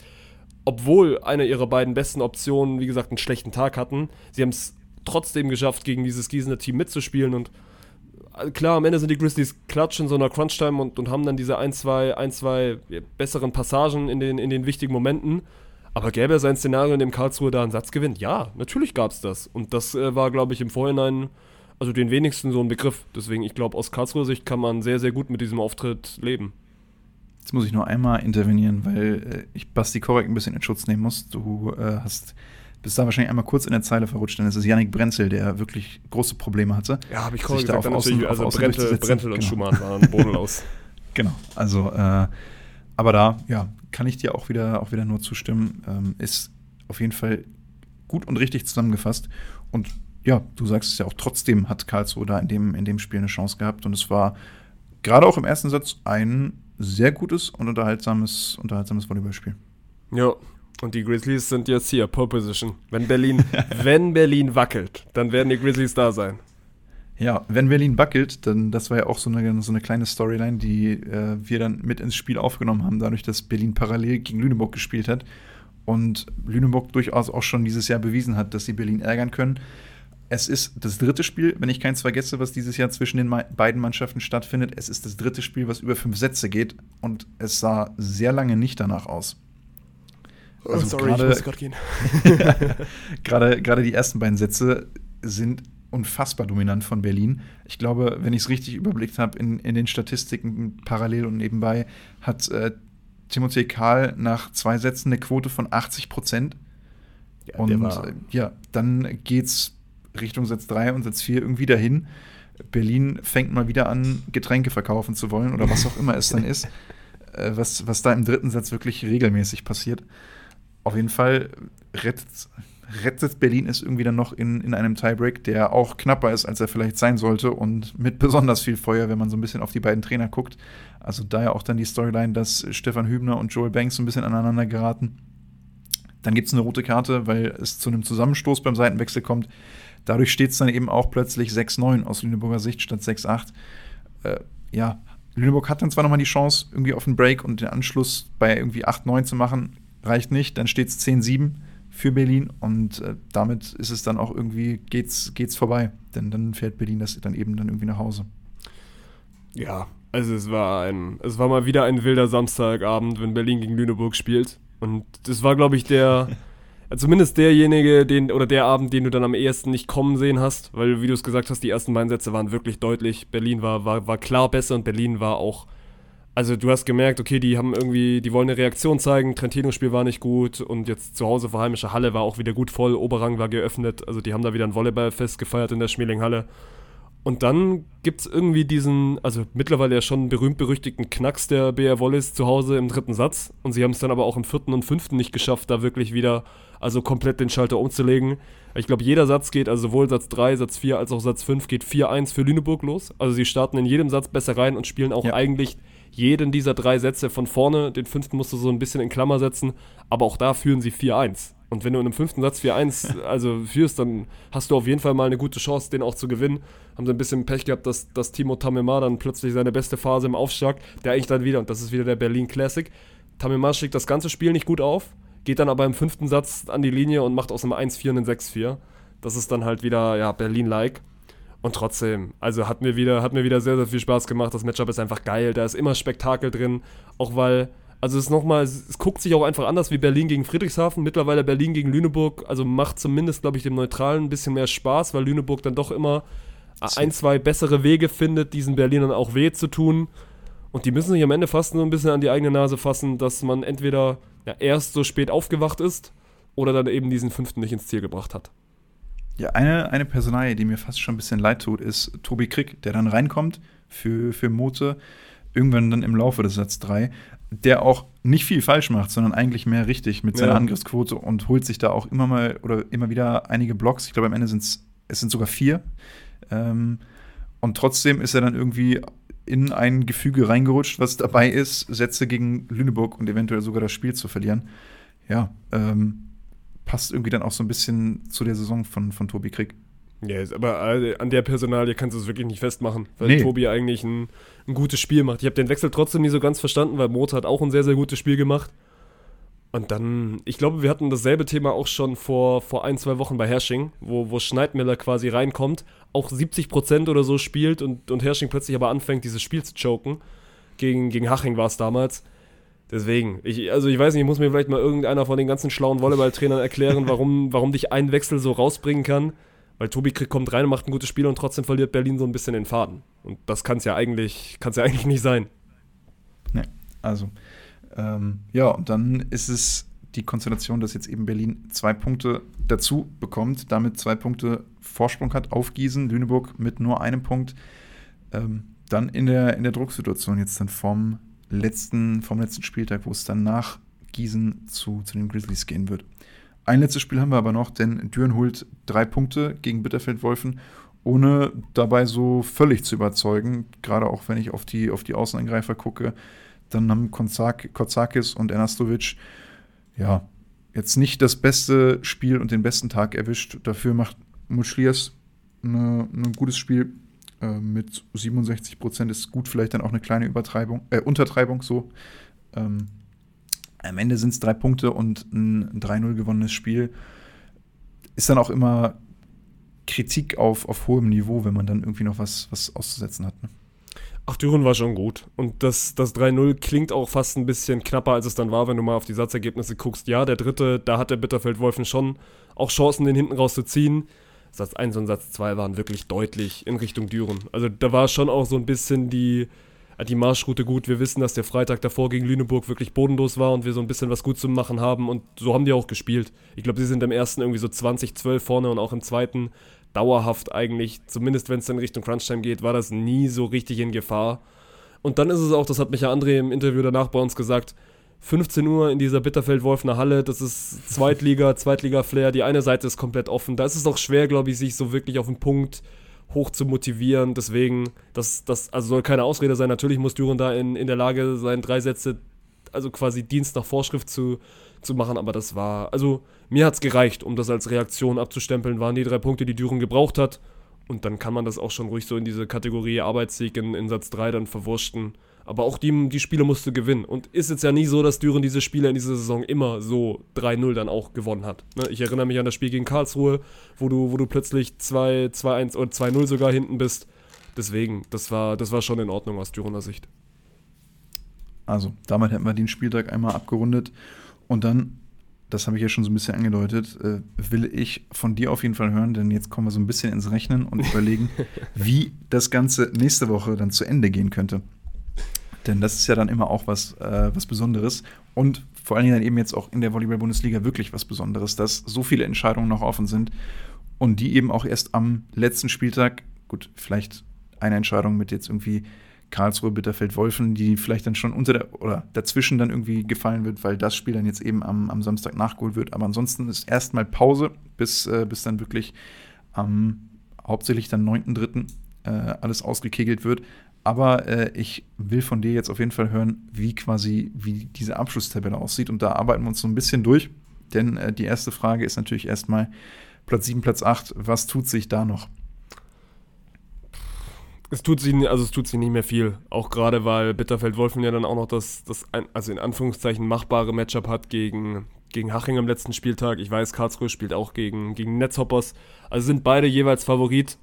obwohl eine ihrer beiden besten Optionen, wie gesagt, einen schlechten Tag hatten, sie haben es trotzdem geschafft, gegen dieses Gießener Team mitzuspielen und äh, klar, am Ende sind die Grizzlies klatsch in so einer Crunch-Time und, und haben dann diese ein, zwei, ein, zwei besseren Passagen in den, in den wichtigen Momenten. Aber gäbe es ein Szenario, in dem Karlsruhe da einen Satz gewinnt? Ja, natürlich gab es das. Und das äh, war, glaube ich, im Vorhinein, also den wenigsten so ein Begriff. Deswegen, ich glaube, aus Karlsruher Sicht kann man sehr, sehr gut mit diesem Auftritt leben. Jetzt muss ich nur einmal intervenieren, weil äh, ich Basti Korek ein bisschen in Schutz nehmen muss. Du äh, hast bist da wahrscheinlich einmal kurz in der Zeile verrutscht, denn es ist Yannick Brenzel, der wirklich große Probleme hatte. Ja, habe ich Korek gesagt, da auf außen, also Brentel, Brentel und genau. Schumann waren bodenlos. genau, also äh, aber da, ja, kann ich dir auch wieder, auch wieder nur zustimmen. Ähm, ist auf jeden Fall gut und richtig zusammengefasst. Und ja, du sagst es ja auch, trotzdem hat Karlsruhe da in dem, in dem Spiel eine Chance gehabt. Und es war gerade auch im ersten Satz ein sehr gutes und unterhaltsames, unterhaltsames Volleyballspiel. Ja, und die Grizzlies sind jetzt hier, Pole Position. Wenn Berlin, wenn Berlin wackelt, dann werden die Grizzlies da sein. Ja, wenn Berlin wackelt, dann das war ja auch so eine, so eine kleine Storyline, die äh, wir dann mit ins Spiel aufgenommen haben, dadurch, dass Berlin parallel gegen Lüneburg gespielt hat und Lüneburg durchaus auch schon dieses Jahr bewiesen hat, dass sie Berlin ärgern können. Es ist das dritte Spiel, wenn ich keins vergesse, was dieses Jahr zwischen den beiden Mannschaften stattfindet. Es ist das dritte Spiel, was über fünf Sätze geht und es sah sehr lange nicht danach aus. Oh, also sorry, grade, ich muss gerade gehen. gerade, gerade die ersten beiden Sätze sind unfassbar dominant von Berlin. Ich glaube, wenn ich es richtig überblickt habe, in, in den Statistiken parallel und nebenbei hat äh, Timothée Kahl nach zwei Sätzen eine Quote von 80 Prozent. Ja, und äh, ja, dann geht's Richtung Satz 3 und Satz 4 irgendwie dahin. Berlin fängt mal wieder an, Getränke verkaufen zu wollen oder was auch immer es dann ist, äh, was, was da im dritten Satz wirklich regelmäßig passiert. Auf jeden Fall rettet rettet Berlin es irgendwie dann noch in, in einem Tiebreak, der auch knapper ist, als er vielleicht sein sollte und mit besonders viel Feuer, wenn man so ein bisschen auf die beiden Trainer guckt. Also daher auch dann die Storyline, dass Stefan Hübner und Joel Banks so ein bisschen aneinander geraten. Dann gibt es eine rote Karte, weil es zu einem Zusammenstoß beim Seitenwechsel kommt. Dadurch steht es dann eben auch plötzlich 6-9 aus Lüneburger Sicht statt 6-8. Äh, ja, Lüneburg hat dann zwar nochmal die Chance, irgendwie auf den Break und den Anschluss bei irgendwie 8-9 zu machen, reicht nicht, dann steht es 10-7 für Berlin und äh, damit ist es dann auch irgendwie, geht's, geht's vorbei. Denn dann fährt Berlin das dann eben dann irgendwie nach Hause. Ja, also es war ein, es war mal wieder ein wilder Samstagabend, wenn Berlin gegen Lüneburg spielt. Und das war, glaube ich, der, zumindest derjenige, den, oder der Abend, den du dann am ehesten nicht kommen sehen hast, weil, wie du es gesagt hast, die ersten beiden Sätze waren wirklich deutlich. Berlin war, war, war klar besser und Berlin war auch also du hast gemerkt, okay, die haben irgendwie, die wollen eine Reaktion zeigen, Trentino-Spiel war nicht gut und jetzt zu Hause vor heimischer Halle war auch wieder gut voll, Oberrang war geöffnet, also die haben da wieder ein Volleyballfest gefeiert in der Schmelinghalle. Und dann gibt es irgendwie diesen, also mittlerweile ja schon berühmt-berüchtigten Knacks der BR Wallis zu Hause im dritten Satz. Und sie haben es dann aber auch im vierten und fünften nicht geschafft, da wirklich wieder, also komplett den Schalter umzulegen. Ich glaube, jeder Satz geht, also sowohl Satz 3, Satz 4 als auch Satz 5 geht 4-1 für Lüneburg los. Also sie starten in jedem Satz besser rein und spielen auch ja. eigentlich jeden dieser drei Sätze von vorne. Den fünften musst du so ein bisschen in Klammer setzen. Aber auch da führen sie 4-1. Und wenn du in einem fünften Satz 4-1 also führst, dann hast du auf jeden Fall mal eine gute Chance, den auch zu gewinnen. Haben sie ein bisschen Pech gehabt, dass, dass Timo Tamemar dann plötzlich seine beste Phase im Aufschlag, der eigentlich dann wieder, und das ist wieder der Berlin Classic, Tamemar schlägt das ganze Spiel nicht gut auf, geht dann aber im fünften Satz an die Linie und macht aus einem 1-4 einen 6-4. Das ist dann halt wieder, ja, Berlin-like. Und trotzdem, also hat mir wieder, hat mir wieder sehr, sehr viel Spaß gemacht. Das Matchup ist einfach geil. Da ist immer Spektakel drin. Auch weil, also es ist nochmal, es guckt sich auch einfach anders wie Berlin gegen Friedrichshafen. Mittlerweile Berlin gegen Lüneburg. Also macht zumindest, glaube ich, dem Neutralen ein bisschen mehr Spaß, weil Lüneburg dann doch immer ein, zwei bessere Wege findet, diesen Berlinern auch weh zu tun. Und die müssen sich am Ende fast nur ein bisschen an die eigene Nase fassen, dass man entweder ja, erst so spät aufgewacht ist oder dann eben diesen fünften nicht ins Ziel gebracht hat. Ja, eine, eine Personalie, die mir fast schon ein bisschen leid tut, ist Tobi Krick, der dann reinkommt für, für Mote, irgendwann dann im Laufe des Satz 3, der auch nicht viel falsch macht, sondern eigentlich mehr richtig mit seiner ja. Angriffsquote und holt sich da auch immer mal oder immer wieder einige Blocks. Ich glaube, am Ende sind es, es sind sogar vier. Ähm, und trotzdem ist er dann irgendwie in ein Gefüge reingerutscht, was dabei ist, Sätze gegen Lüneburg und eventuell sogar das Spiel zu verlieren. Ja, ähm, passt irgendwie dann auch so ein bisschen zu der Saison von, von Tobi Krieg. Ja, aber an der Personalie kannst du es wirklich nicht festmachen, weil nee. Tobi eigentlich ein, ein, gutes Spiel macht. Ich habe den Wechsel trotzdem nie so ganz verstanden, weil Mozart auch ein sehr, sehr gutes Spiel gemacht. Und dann, ich glaube, wir hatten dasselbe Thema auch schon vor, vor ein, zwei Wochen bei Hersching, wo, wo Schneidmiller quasi reinkommt, auch 70% oder so spielt und, und Hersching plötzlich aber anfängt, dieses Spiel zu choken. Gegen, gegen Haching war es damals. Deswegen, ich, also ich weiß nicht, ich muss mir vielleicht mal irgendeiner von den ganzen schlauen Volleyballtrainern erklären, warum, warum dich ein Wechsel so rausbringen kann. Weil Tobi kommt rein und macht ein gutes Spiel und trotzdem verliert Berlin so ein bisschen den Faden. Und das kann es ja eigentlich, kann's ja eigentlich nicht sein. Ne, also, ähm, ja, und dann ist es die Konstellation, dass jetzt eben Berlin zwei Punkte dazu bekommt, damit zwei Punkte Vorsprung hat auf Gießen, Lüneburg mit nur einem Punkt. Ähm, dann in der, in der Drucksituation jetzt dann vom letzten, vom letzten Spieltag, wo es dann nach Gießen zu, zu den Grizzlies gehen wird. Ein letztes Spiel haben wir aber noch, denn Düren holt drei Punkte gegen Bitterfeld-Wolfen, ohne dabei so völlig zu überzeugen. Gerade auch wenn ich auf die, auf die Außenangreifer gucke. Dann haben Kotsakis und Ernastovic ja jetzt nicht das beste Spiel und den besten Tag erwischt. Dafür macht Muschlias ein gutes Spiel. Äh, mit 67 Prozent ist gut, vielleicht dann auch eine kleine Übertreibung, äh, Untertreibung so. Ähm, am Ende sind es drei Punkte und ein 3-0 gewonnenes Spiel. Ist dann auch immer Kritik auf, auf hohem Niveau, wenn man dann irgendwie noch was, was auszusetzen hat. Ne? Ach, Düren war schon gut. Und das, das 3-0 klingt auch fast ein bisschen knapper, als es dann war, wenn du mal auf die Satzergebnisse guckst. Ja, der dritte, da hat der Bitterfeld-Wolfen schon auch Chancen, den hinten rauszuziehen. Satz 1 und Satz 2 waren wirklich deutlich in Richtung Düren. Also da war schon auch so ein bisschen die, die Marschroute gut. Wir wissen, dass der Freitag davor gegen Lüneburg wirklich bodenlos war und wir so ein bisschen was gut zu machen haben. Und so haben die auch gespielt. Ich glaube, sie sind im ersten irgendwie so 20-12 vorne und auch im zweiten dauerhaft eigentlich, zumindest wenn es dann Richtung Crunchtime geht, war das nie so richtig in Gefahr. Und dann ist es auch, das hat mich ja André im Interview danach bei uns gesagt, 15 Uhr in dieser Bitterfeld-Wolfner Halle, das ist Zweitliga, Zweitliga-Flair, die eine Seite ist komplett offen. Da ist es auch schwer, glaube ich, sich so wirklich auf den Punkt hoch zu motivieren. Deswegen, das, das also soll keine Ausrede sein. Natürlich muss Düren da in, in der Lage sein, drei Sätze, also quasi Dienst nach Vorschrift zu, zu machen, aber das war, also mir hat es gereicht, um das als Reaktion abzustempeln, waren die drei Punkte, die Düren gebraucht hat. Und dann kann man das auch schon ruhig so in diese Kategorie Arbeitssieg in, in Satz 3 dann verwurschten. Aber auch die, die Spiele musst du gewinnen. Und ist jetzt ja nie so, dass Düren diese Spiele in dieser Saison immer so 3-0 dann auch gewonnen hat. Ne? Ich erinnere mich an das Spiel gegen Karlsruhe, wo du, wo du plötzlich 2-1 oder 2-0 sogar hinten bist. Deswegen, das war, das war schon in Ordnung aus Dürener Sicht. Also, damit hätten wir den Spieltag einmal abgerundet. Und dann, das habe ich ja schon so ein bisschen angedeutet, äh, will ich von dir auf jeden Fall hören, denn jetzt kommen wir so ein bisschen ins Rechnen und überlegen, wie das Ganze nächste Woche dann zu Ende gehen könnte. Denn das ist ja dann immer auch was, äh, was Besonderes und vor allen Dingen dann eben jetzt auch in der Volleyball-Bundesliga wirklich was Besonderes, dass so viele Entscheidungen noch offen sind und die eben auch erst am letzten Spieltag, gut, vielleicht eine Entscheidung mit jetzt irgendwie Karlsruhe, Bitterfeld, Wolfen, die vielleicht dann schon unter der oder dazwischen dann irgendwie gefallen wird, weil das Spiel dann jetzt eben am, am Samstag nachgeholt wird. Aber ansonsten ist erstmal Pause, bis, äh, bis dann wirklich am ähm, hauptsächlich dann 9.3. Äh, alles ausgekegelt wird. Aber äh, ich will von dir jetzt auf jeden Fall hören, wie quasi, wie diese Abschlusstabelle aussieht. Und da arbeiten wir uns so ein bisschen durch. Denn äh, die erste Frage ist natürlich erstmal Platz 7, Platz 8. Was tut sich da noch? es tut sie, also es tut sie nicht mehr viel. Auch gerade, weil Bitterfeld-Wolfen ja dann auch noch das, das, also in Anführungszeichen machbare Matchup hat gegen, gegen Haching am letzten Spieltag. Ich weiß, Karlsruhe spielt auch gegen, gegen Netzhoppers. Also sind beide jeweils Favorit.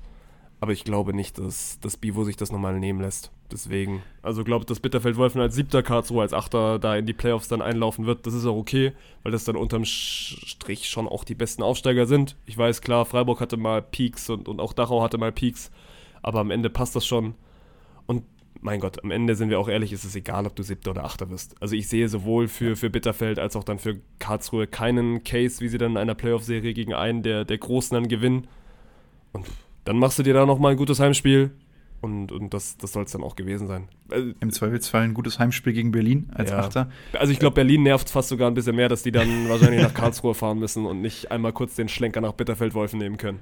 Aber ich glaube nicht, dass das Bivo sich das nochmal nehmen lässt. Deswegen, also glaube, dass Bitterfeld-Wolfen als siebter, Karlsruhe als achter da in die Playoffs dann einlaufen wird. Das ist auch okay, weil das dann unterm Strich schon auch die besten Aufsteiger sind. Ich weiß, klar, Freiburg hatte mal Peaks und, und auch Dachau hatte mal Peaks aber am Ende passt das schon. Und mein Gott, am Ende sind wir auch ehrlich, ist es egal, ob du siebter oder achter wirst. Also ich sehe sowohl für, für Bitterfeld als auch dann für Karlsruhe keinen Case, wie sie dann in einer Playoff-Serie gegen einen der, der Großen dann gewinnen. Und dann machst du dir da nochmal ein gutes Heimspiel. Und, und das, das soll es dann auch gewesen sein. Also, Im Zweifelsfall ein gutes Heimspiel gegen Berlin als ja. Achter. Also ich glaube, Berlin nervt fast sogar ein bisschen mehr, dass die dann wahrscheinlich nach Karlsruhe fahren müssen und nicht einmal kurz den Schlenker nach Bitterfeld-Wolfen nehmen können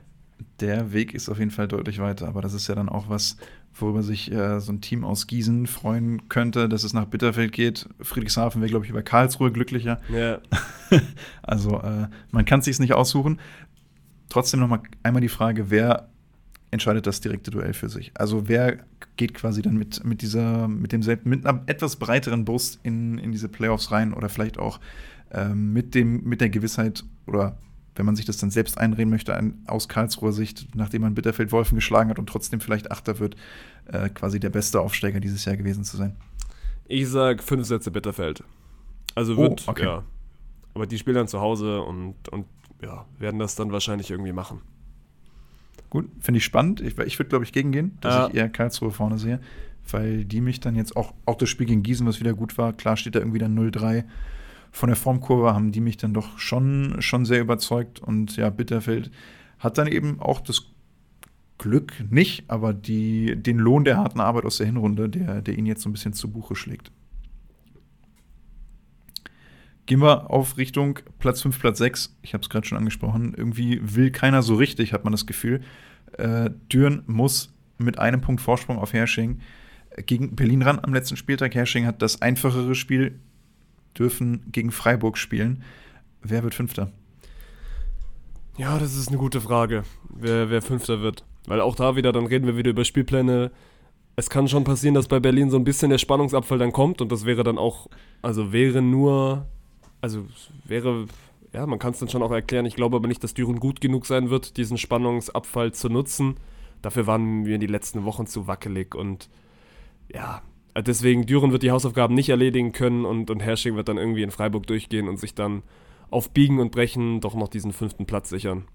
der Weg ist auf jeden Fall deutlich weiter. Aber das ist ja dann auch was, worüber sich äh, so ein Team aus Gießen freuen könnte, dass es nach Bitterfeld geht. Friedrichshafen wäre, glaube ich, über Karlsruhe glücklicher. Ja. also äh, man kann es sich nicht aussuchen. Trotzdem noch mal einmal die Frage, wer entscheidet das direkte Duell für sich? Also wer geht quasi dann mit, mit dieser, mit dem mit einer etwas breiteren Brust in, in diese Playoffs rein oder vielleicht auch ähm, mit dem, mit der Gewissheit oder wenn man sich das dann selbst einreden möchte, ein, aus Karlsruher Sicht, nachdem man Bitterfeld-Wolfen geschlagen hat und trotzdem vielleicht Achter wird, äh, quasi der beste Aufsteiger dieses Jahr gewesen zu sein. Ich sag fünf Sätze Bitterfeld. Also wird, oh, okay. ja. Aber die spielen dann zu Hause und, und ja, werden das dann wahrscheinlich irgendwie machen. Gut, finde ich spannend. Ich, ich würde, glaube ich, gegengehen, dass ja. ich eher Karlsruhe vorne sehe, weil die mich dann jetzt auch, auch das Spiel gegen Gießen, was wieder gut war, klar steht da irgendwie dann 0-3 von der Formkurve haben die mich dann doch schon, schon sehr überzeugt. Und ja, Bitterfeld hat dann eben auch das Glück nicht, aber die, den Lohn der harten Arbeit aus der Hinrunde, der, der ihn jetzt so ein bisschen zu Buche schlägt. Gehen wir auf Richtung Platz 5, Platz 6. Ich habe es gerade schon angesprochen. Irgendwie will keiner so richtig, hat man das Gefühl. Äh, Düren muss mit einem Punkt Vorsprung auf Hersching gegen Berlin ran am letzten Spieltag. Hersching hat das einfachere Spiel dürfen gegen Freiburg spielen. Wer wird Fünfter? Ja, das ist eine gute Frage, wer, wer Fünfter wird. Weil auch da wieder, dann reden wir wieder über Spielpläne. Es kann schon passieren, dass bei Berlin so ein bisschen der Spannungsabfall dann kommt und das wäre dann auch, also wäre nur, also wäre, ja, man kann es dann schon auch erklären. Ich glaube aber nicht, dass Düren gut genug sein wird, diesen Spannungsabfall zu nutzen. Dafür waren wir in die letzten Wochen zu wackelig und ja, deswegen Düren wird die Hausaufgaben nicht erledigen können und, und Hersching wird dann irgendwie in Freiburg durchgehen und sich dann auf Biegen und Brechen doch noch diesen fünften Platz sichern.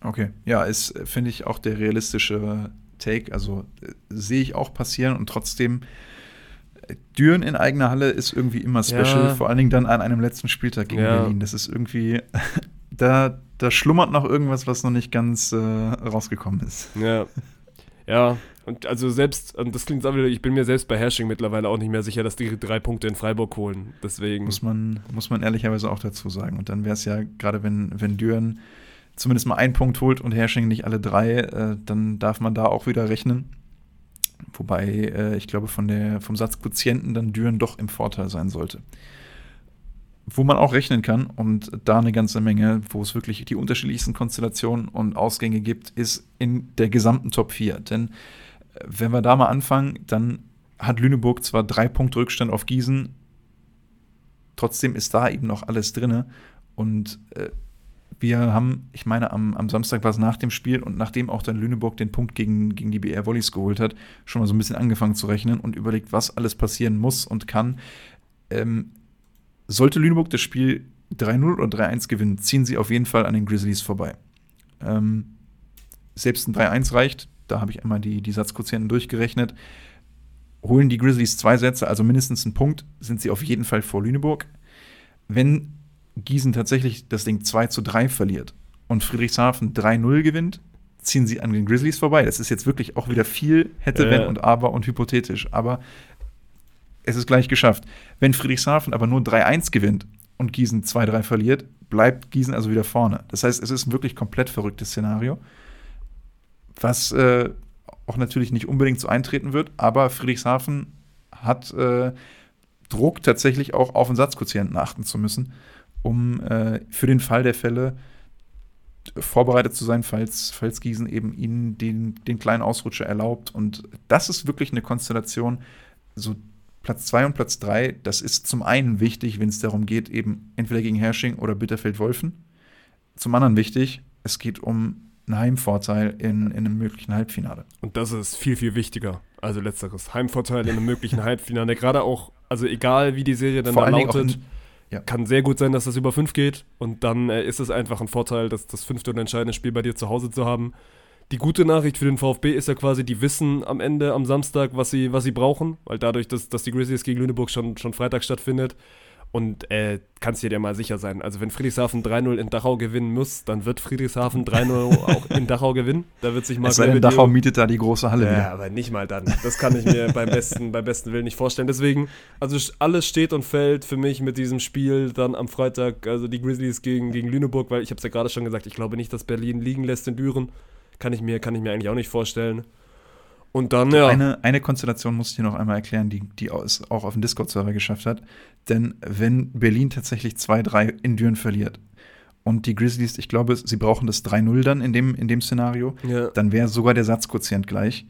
Okay, ja, ist, finde ich, auch der realistische Take. Also äh, sehe ich auch passieren und trotzdem, Düren in eigener Halle ist irgendwie immer special, ja. vor allen Dingen dann an einem letzten Spieltag gegen ja. Berlin. Das ist irgendwie, da, da schlummert noch irgendwas, was noch nicht ganz äh, rausgekommen ist. Ja. Ja, und also selbst, und das klingt auch wieder, ich bin mir selbst bei Hersching mittlerweile auch nicht mehr sicher, dass die drei Punkte in Freiburg holen. Deswegen. Muss man, muss man ehrlicherweise auch dazu sagen. Und dann wäre es ja, gerade wenn, wenn Düren zumindest mal einen Punkt holt und Hersching nicht alle drei, äh, dann darf man da auch wieder rechnen. Wobei äh, ich glaube, von der, vom Satzquotienten dann Düren doch im Vorteil sein sollte. Wo man auch rechnen kann und da eine ganze Menge, wo es wirklich die unterschiedlichsten Konstellationen und Ausgänge gibt, ist in der gesamten Top 4. Denn wenn wir da mal anfangen, dann hat Lüneburg zwar drei Punkte Rückstand auf Gießen, trotzdem ist da eben noch alles drin. Und äh, wir haben, ich meine, am, am Samstag war es nach dem Spiel und nachdem auch dann Lüneburg den Punkt gegen, gegen die BR Volleys geholt hat, schon mal so ein bisschen angefangen zu rechnen und überlegt, was alles passieren muss und kann. Ähm, sollte Lüneburg das Spiel 3-0 oder 3-1 gewinnen, ziehen sie auf jeden Fall an den Grizzlies vorbei. Ähm, selbst ein 3-1 reicht, da habe ich einmal die, die Satzquotienten durchgerechnet. Holen die Grizzlies zwei Sätze, also mindestens einen Punkt, sind sie auf jeden Fall vor Lüneburg. Wenn Gießen tatsächlich das Ding 2 zu 3 verliert und Friedrichshafen 3-0 gewinnt, ziehen sie an den Grizzlies vorbei. Das ist jetzt wirklich auch wieder viel hätte, äh. wenn und aber und hypothetisch. Aber es ist gleich geschafft. Wenn Friedrichshafen aber nur 3-1 gewinnt und Gießen 2-3 verliert, bleibt Gießen also wieder vorne. Das heißt, es ist ein wirklich komplett verrücktes Szenario was äh, auch natürlich nicht unbedingt so eintreten wird, aber Friedrichshafen hat äh, Druck, tatsächlich auch auf den Satzquotienten achten zu müssen, um äh, für den Fall der Fälle vorbereitet zu sein, falls, falls Gießen eben ihnen den, den kleinen Ausrutscher erlaubt. Und das ist wirklich eine Konstellation, so Platz 2 und Platz 3, das ist zum einen wichtig, wenn es darum geht, eben entweder gegen Hersching oder Bitterfeld-Wolfen. Zum anderen wichtig, es geht um einen Heimvorteil in, in einem möglichen Halbfinale. Und das ist viel, viel wichtiger. Also letzteres. Heimvorteil in einem möglichen Halbfinale. Gerade auch, also egal wie die Serie dann Vor da lautet, ja. kann sehr gut sein, dass das über fünf geht. Und dann äh, ist es einfach ein Vorteil, das, das fünfte und entscheidende Spiel bei dir zu Hause zu haben. Die gute Nachricht für den VfB ist ja quasi, die wissen am Ende, am Samstag, was sie, was sie brauchen. Weil dadurch, dass, dass die Grizzlies gegen Lüneburg schon, schon Freitag stattfindet, und äh, kannst dir ja mal sicher sein. Also wenn Friedrichshafen 3-0 in Dachau gewinnen muss, dann wird Friedrichshafen 3-0 auch in Dachau gewinnen. Da wird sich mal. Es sei denn, Dachau mietet da die große Halle. Ja, aber nicht mal dann. Das kann ich mir beim besten, beim besten Willen nicht vorstellen. Deswegen, also alles steht und fällt für mich mit diesem Spiel dann am Freitag, also die Grizzlies gegen, gegen Lüneburg, weil ich habe es ja gerade schon gesagt, ich glaube nicht, dass Berlin liegen lässt in Düren. Kann ich mir, kann ich mir eigentlich auch nicht vorstellen. Und dann, ja. Eine, eine Konstellation muss ich dir noch einmal erklären, die, die es auch auf dem Discord-Server geschafft hat. Denn wenn Berlin tatsächlich 2-3 in Düren verliert und die Grizzlies, ich glaube, sie brauchen das 3-0 dann in dem, in dem Szenario, ja. dann wäre sogar der Satzquotient gleich.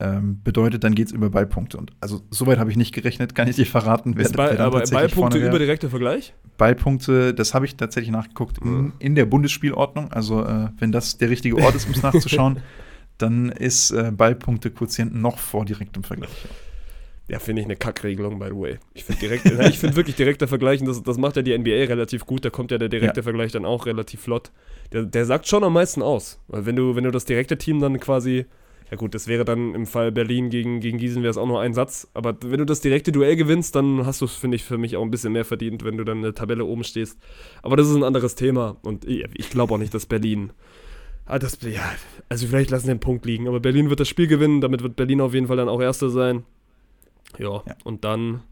Ähm, bedeutet, dann geht es über Ballpunkte. Und also soweit habe ich nicht gerechnet, kann ich dir verraten. Wer, Ball, wer aber Ballpunkte über direkter Vergleich? Ballpunkte, das habe ich tatsächlich nachgeguckt, in, in der Bundesspielordnung. Also äh, wenn das der richtige Ort ist, um es nachzuschauen. dann ist äh, Ballpunkte-Quotient noch vor direktem Vergleich. Ja, finde ich eine Kackregelung, by the way. Ich finde finde wirklich direkter Vergleich, das, das macht ja die NBA relativ gut, da kommt ja der direkte ja. Vergleich dann auch relativ flott. Der, der sagt schon am meisten aus. Weil wenn du, wenn du das direkte Team dann quasi, ja gut, das wäre dann im Fall Berlin gegen, gegen Gießen wäre es auch nur ein Satz, aber wenn du das direkte Duell gewinnst, dann hast du es, finde ich, für mich auch ein bisschen mehr verdient, wenn du dann in der Tabelle oben stehst. Aber das ist ein anderes Thema und ich, ich glaube auch nicht, dass Berlin Ah, das, ja, also vielleicht lassen wir den Punkt liegen, aber Berlin wird das Spiel gewinnen, damit wird Berlin auf jeden Fall dann auch Erster sein. Ja, ja. und dann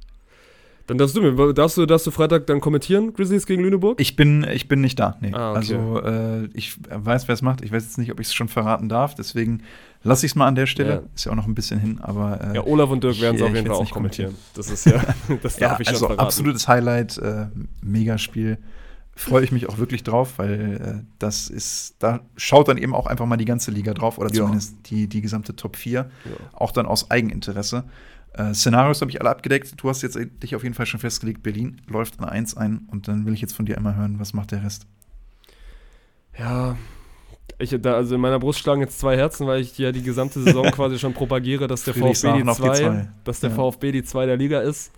dann darfst du mir, darfst du, darfst du Freitag dann kommentieren, Grizzlies gegen Lüneburg? Ich bin, ich bin nicht da, nee. Ah, okay. Also äh, ich weiß, wer es macht. Ich weiß jetzt nicht, ob ich es schon verraten darf, deswegen lasse ich es mal an der Stelle. Ja. Ist ja auch noch ein bisschen hin, aber. Äh, ja, Olaf und Dirk werden es auf jeden Fall auch kommentieren. Das ist ja, das darf ja, ich schon also verraten. Absolutes Highlight, äh, Megaspiel freue ich mich auch wirklich drauf, weil äh, das ist, da schaut dann eben auch einfach mal die ganze Liga drauf oder zumindest ja. die, die gesamte Top 4, ja. auch dann aus Eigeninteresse. Äh, Szenarios habe ich alle abgedeckt. Du hast jetzt dich auf jeden Fall schon festgelegt, Berlin läuft an 1 ein und dann will ich jetzt von dir einmal hören, was macht der Rest? Ja, ich, da, also in meiner Brust schlagen jetzt zwei Herzen, weil ich ja die gesamte Saison quasi schon propagiere, dass der VfB die 2, dass der ja. VfB die 2 der Liga ist.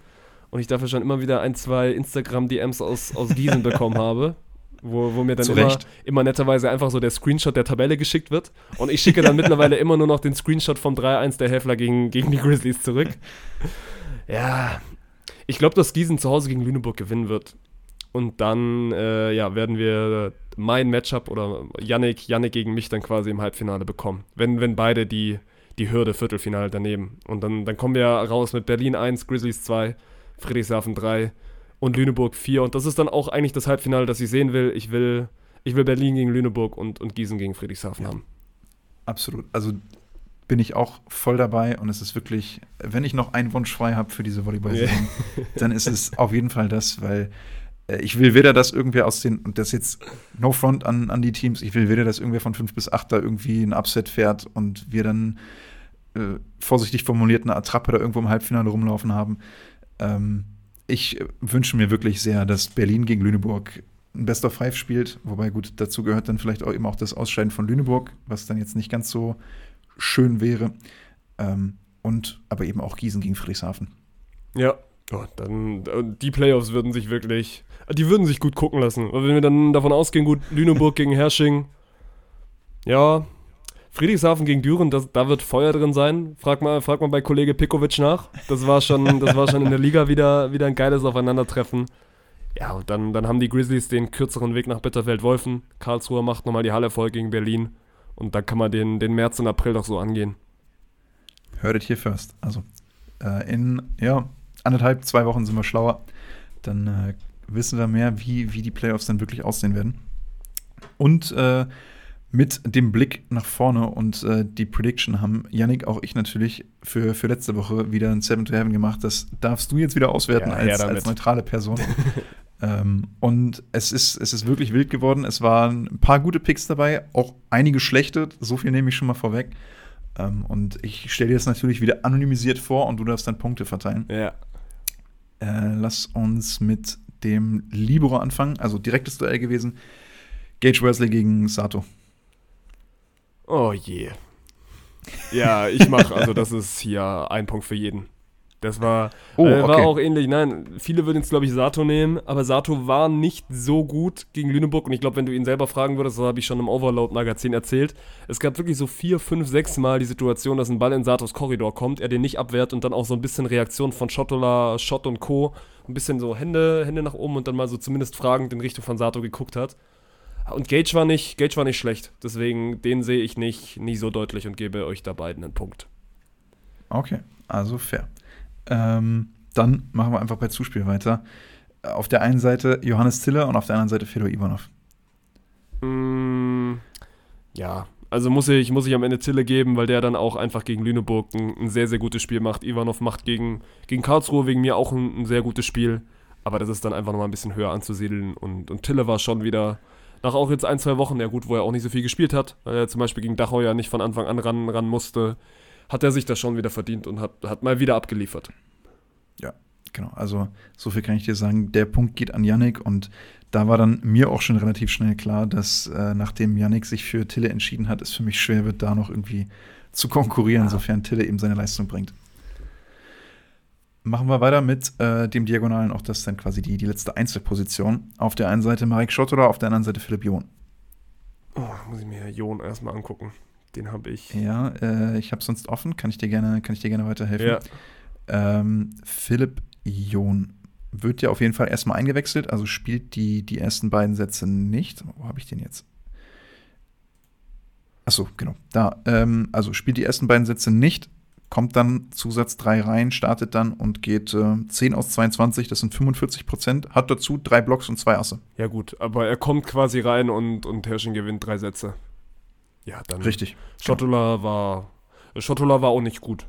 Und ich dafür schon immer wieder ein, zwei Instagram-DMs aus, aus Gießen bekommen habe. Wo, wo mir dann immer, immer, netterweise einfach so der Screenshot der Tabelle geschickt wird. Und ich schicke dann mittlerweile immer nur noch den Screenshot vom 3-1 der Häfler gegen, gegen die Grizzlies zurück. Ja, ich glaube, dass Gießen zu Hause gegen Lüneburg gewinnen wird. Und dann äh, ja, werden wir mein Matchup oder Yannick, Yannick gegen mich dann quasi im Halbfinale bekommen. Wenn, wenn beide die, die Hürde Viertelfinale daneben. Und dann, dann kommen wir raus mit Berlin 1, Grizzlies 2, Friedrichshafen 3 und Lüneburg 4. Und das ist dann auch eigentlich das Halbfinale, das ich sehen will. Ich will, ich will Berlin gegen Lüneburg und, und Gießen gegen Friedrichshafen ja. haben. Absolut. Also bin ich auch voll dabei und es ist wirklich, wenn ich noch einen Wunsch frei habe für diese Volleyball-Saison, yeah. dann ist es auf jeden Fall das, weil äh, ich will weder, dass irgendwer aus den, und das jetzt no front an, an die Teams, ich will weder, dass irgendwer von 5 bis 8 da irgendwie ein Upset fährt und wir dann äh, vorsichtig formuliert eine Attrappe da irgendwo im Halbfinale rumlaufen haben. Ähm, ich wünsche mir wirklich sehr, dass Berlin gegen Lüneburg ein Best of Five spielt, wobei gut, dazu gehört dann vielleicht auch eben auch das Ausscheiden von Lüneburg, was dann jetzt nicht ganz so schön wäre. Ähm, und aber eben auch Gießen gegen Friedrichshafen. Ja, oh, dann äh, die Playoffs würden sich wirklich die würden sich gut gucken lassen. Wenn wir dann davon ausgehen, gut, Lüneburg gegen Hersching, ja, Friedrichshafen gegen Düren, das, da wird Feuer drin sein. Frag mal, frag mal bei Kollege Pikovic nach. Das war schon, das war schon in der Liga wieder, wieder ein geiles Aufeinandertreffen. Ja, und dann, dann haben die Grizzlies den kürzeren Weg nach Bitterfeld-Wolfen. Karlsruhe macht nochmal die Halle voll gegen Berlin. Und dann kann man den, den März und April doch so angehen. Hört hier first. Also, äh, in ja, anderthalb, zwei Wochen sind wir schlauer. Dann äh, wissen wir mehr, wie, wie die Playoffs dann wirklich aussehen werden. Und äh, mit dem Blick nach vorne und äh, die Prediction haben Yannick, auch ich natürlich für, für letzte Woche wieder ein Seven to Heaven gemacht. Das darfst du jetzt wieder auswerten ja, als, als neutrale Person. ähm, und es ist, es ist wirklich wild geworden. Es waren ein paar gute Picks dabei, auch einige schlechte. So viel nehme ich schon mal vorweg. Ähm, und ich stelle dir das natürlich wieder anonymisiert vor und du darfst dann Punkte verteilen. Ja. Äh, lass uns mit dem Libero anfangen, also direktes Duell gewesen. Gage Wesley gegen Sato. Oh je. Ja, ich mache, also das ist hier ein Punkt für jeden. Das war, oh, äh, war auch ähnlich. Nein, viele würden jetzt, glaube ich, Sato nehmen, aber Sato war nicht so gut gegen Lüneburg. Und ich glaube, wenn du ihn selber fragen würdest, das habe ich schon im Overload-Magazin erzählt. Es gab wirklich so vier, fünf, sechs Mal die Situation, dass ein Ball in Satos Korridor kommt, er den nicht abwehrt und dann auch so ein bisschen Reaktion von Schottola, Schott und Co. Ein bisschen so Hände, Hände nach oben und dann mal so zumindest fragend in Richtung von Sato geguckt hat. Und Gage war nicht, Gage war nicht schlecht. Deswegen, den sehe ich nicht, nicht so deutlich und gebe euch da beiden einen Punkt. Okay, also fair. Ähm, dann machen wir einfach bei Zuspiel weiter. Auf der einen Seite Johannes Ziller und auf der anderen Seite Fedor Ivanov. Mm, ja, also muss ich, muss ich am Ende Zille geben, weil der dann auch einfach gegen Lüneburg ein, ein sehr, sehr gutes Spiel macht. Ivanov macht gegen, gegen Karlsruhe wegen mir auch ein, ein sehr gutes Spiel. Aber das ist dann einfach nochmal ein bisschen höher anzusiedeln. Und, und Tille war schon wieder, nach auch jetzt ein, zwei Wochen, ja gut, wo er auch nicht so viel gespielt hat, weil er zum Beispiel gegen Dachau ja nicht von Anfang an ran, ran musste, hat er sich das schon wieder verdient und hat, hat mal wieder abgeliefert. Ja, genau. Also so viel kann ich dir sagen. Der Punkt geht an Yannick und da war dann mir auch schon relativ schnell klar, dass äh, nachdem Yannick sich für Tille entschieden hat, es für mich schwer wird, da noch irgendwie zu konkurrieren, ja. sofern Tille eben seine Leistung bringt. Machen wir weiter mit äh, dem Diagonalen, auch das ist dann quasi die, die letzte Einzelposition. Auf der einen Seite Marek Schottola, auf der anderen Seite Philipp John. Oh, muss ich mir John erstmal angucken. Den habe ich. Ja, äh, ich habe sonst offen. Kann ich dir gerne, kann ich dir gerne weiterhelfen? Ja. Ähm, Philipp John wird ja auf jeden Fall erstmal eingewechselt, also spielt die, die ersten beiden Sätze nicht. Wo habe ich den jetzt? Achso, genau. Da, ähm, also spielt die ersten beiden Sätze nicht, kommt dann Zusatz 3 rein, startet dann und geht äh, 10 aus 22, das sind 45 Prozent, hat dazu drei Blocks und zwei Asse. Ja, gut, aber er kommt quasi rein und, und Herrschen gewinnt drei Sätze. Ja, dann. Richtig. Schottola war. Schottola war auch nicht gut.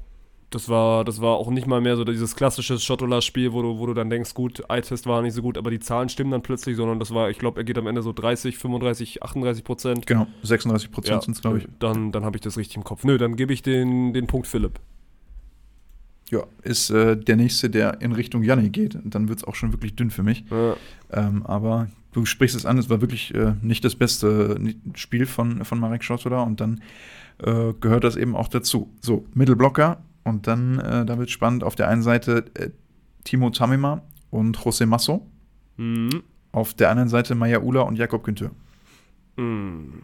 Das war, das war auch nicht mal mehr so dieses klassische Schottola-Spiel, wo du, wo du dann denkst, gut, Eye-Test war nicht so gut, aber die Zahlen stimmen dann plötzlich, sondern das war, ich glaube, er geht am Ende so 30, 35, 38 Prozent. Genau, 36 Prozent Ja, sind es, glaube ich. Dann, dann habe ich das richtig im Kopf. Nö, dann gebe ich den, den Punkt Philipp. Ja, ist äh, der nächste, der in Richtung Janni geht. Dann wird es auch schon wirklich dünn für mich. Ja. Ähm, aber du sprichst es an, es war wirklich äh, nicht das beste Spiel von, von Marek Schottola und dann äh, gehört das eben auch dazu. So, Mittelblocker und dann, äh, da wird spannend, auf der einen Seite äh, Timo Tamima und José Masso, Mhm. auf der anderen Seite Maya Ula und Jakob Günther. Mhm.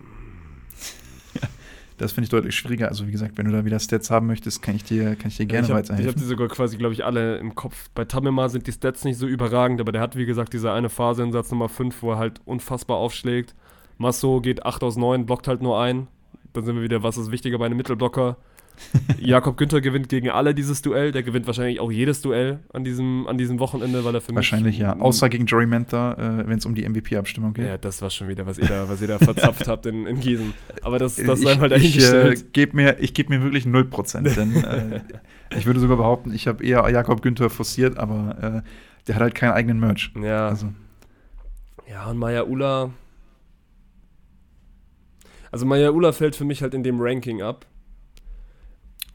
Das finde ich deutlich schwieriger. Also wie gesagt, wenn du da wieder Stats haben möchtest, kann ich dir, kann ich dir gerne ich habe weiterhelfen. hab die sogar quasi, glaube ich, alle im Kopf. Bei Tamima sind die Stats nicht so überragend, aber der hat, wie gesagt, diese eine Phase in Satz Nummer 5, wo er halt unfassbar aufschlägt. Masso geht 8 aus 9, blockt halt nur ein. Dann sind wir wieder, was ist wichtiger bei einem Mittelblocker? Jakob Günther gewinnt gegen alle dieses Duell. Der gewinnt wahrscheinlich auch jedes Duell an diesem, an diesem Wochenende, weil er für Wahrscheinlich mich. ja. Außer gegen Jory Menta, äh, wenn es um die MVP-Abstimmung geht. Ja, das war schon wieder, was ihr da, was ihr da verzapft habt in, in Gießen. Aber das, das sei ich, mal ich, äh, dahingestellt. gebe mir, ich geb mir wirklich 0%, denn äh, ich würde sogar behaupten, ich habe eher Jakob Günther forciert, aber äh, der hat halt keinen eigenen Merch. ja. Also, Ja, und Maya Ula. Also Maya Ula fällt für mich halt in dem Ranking ab.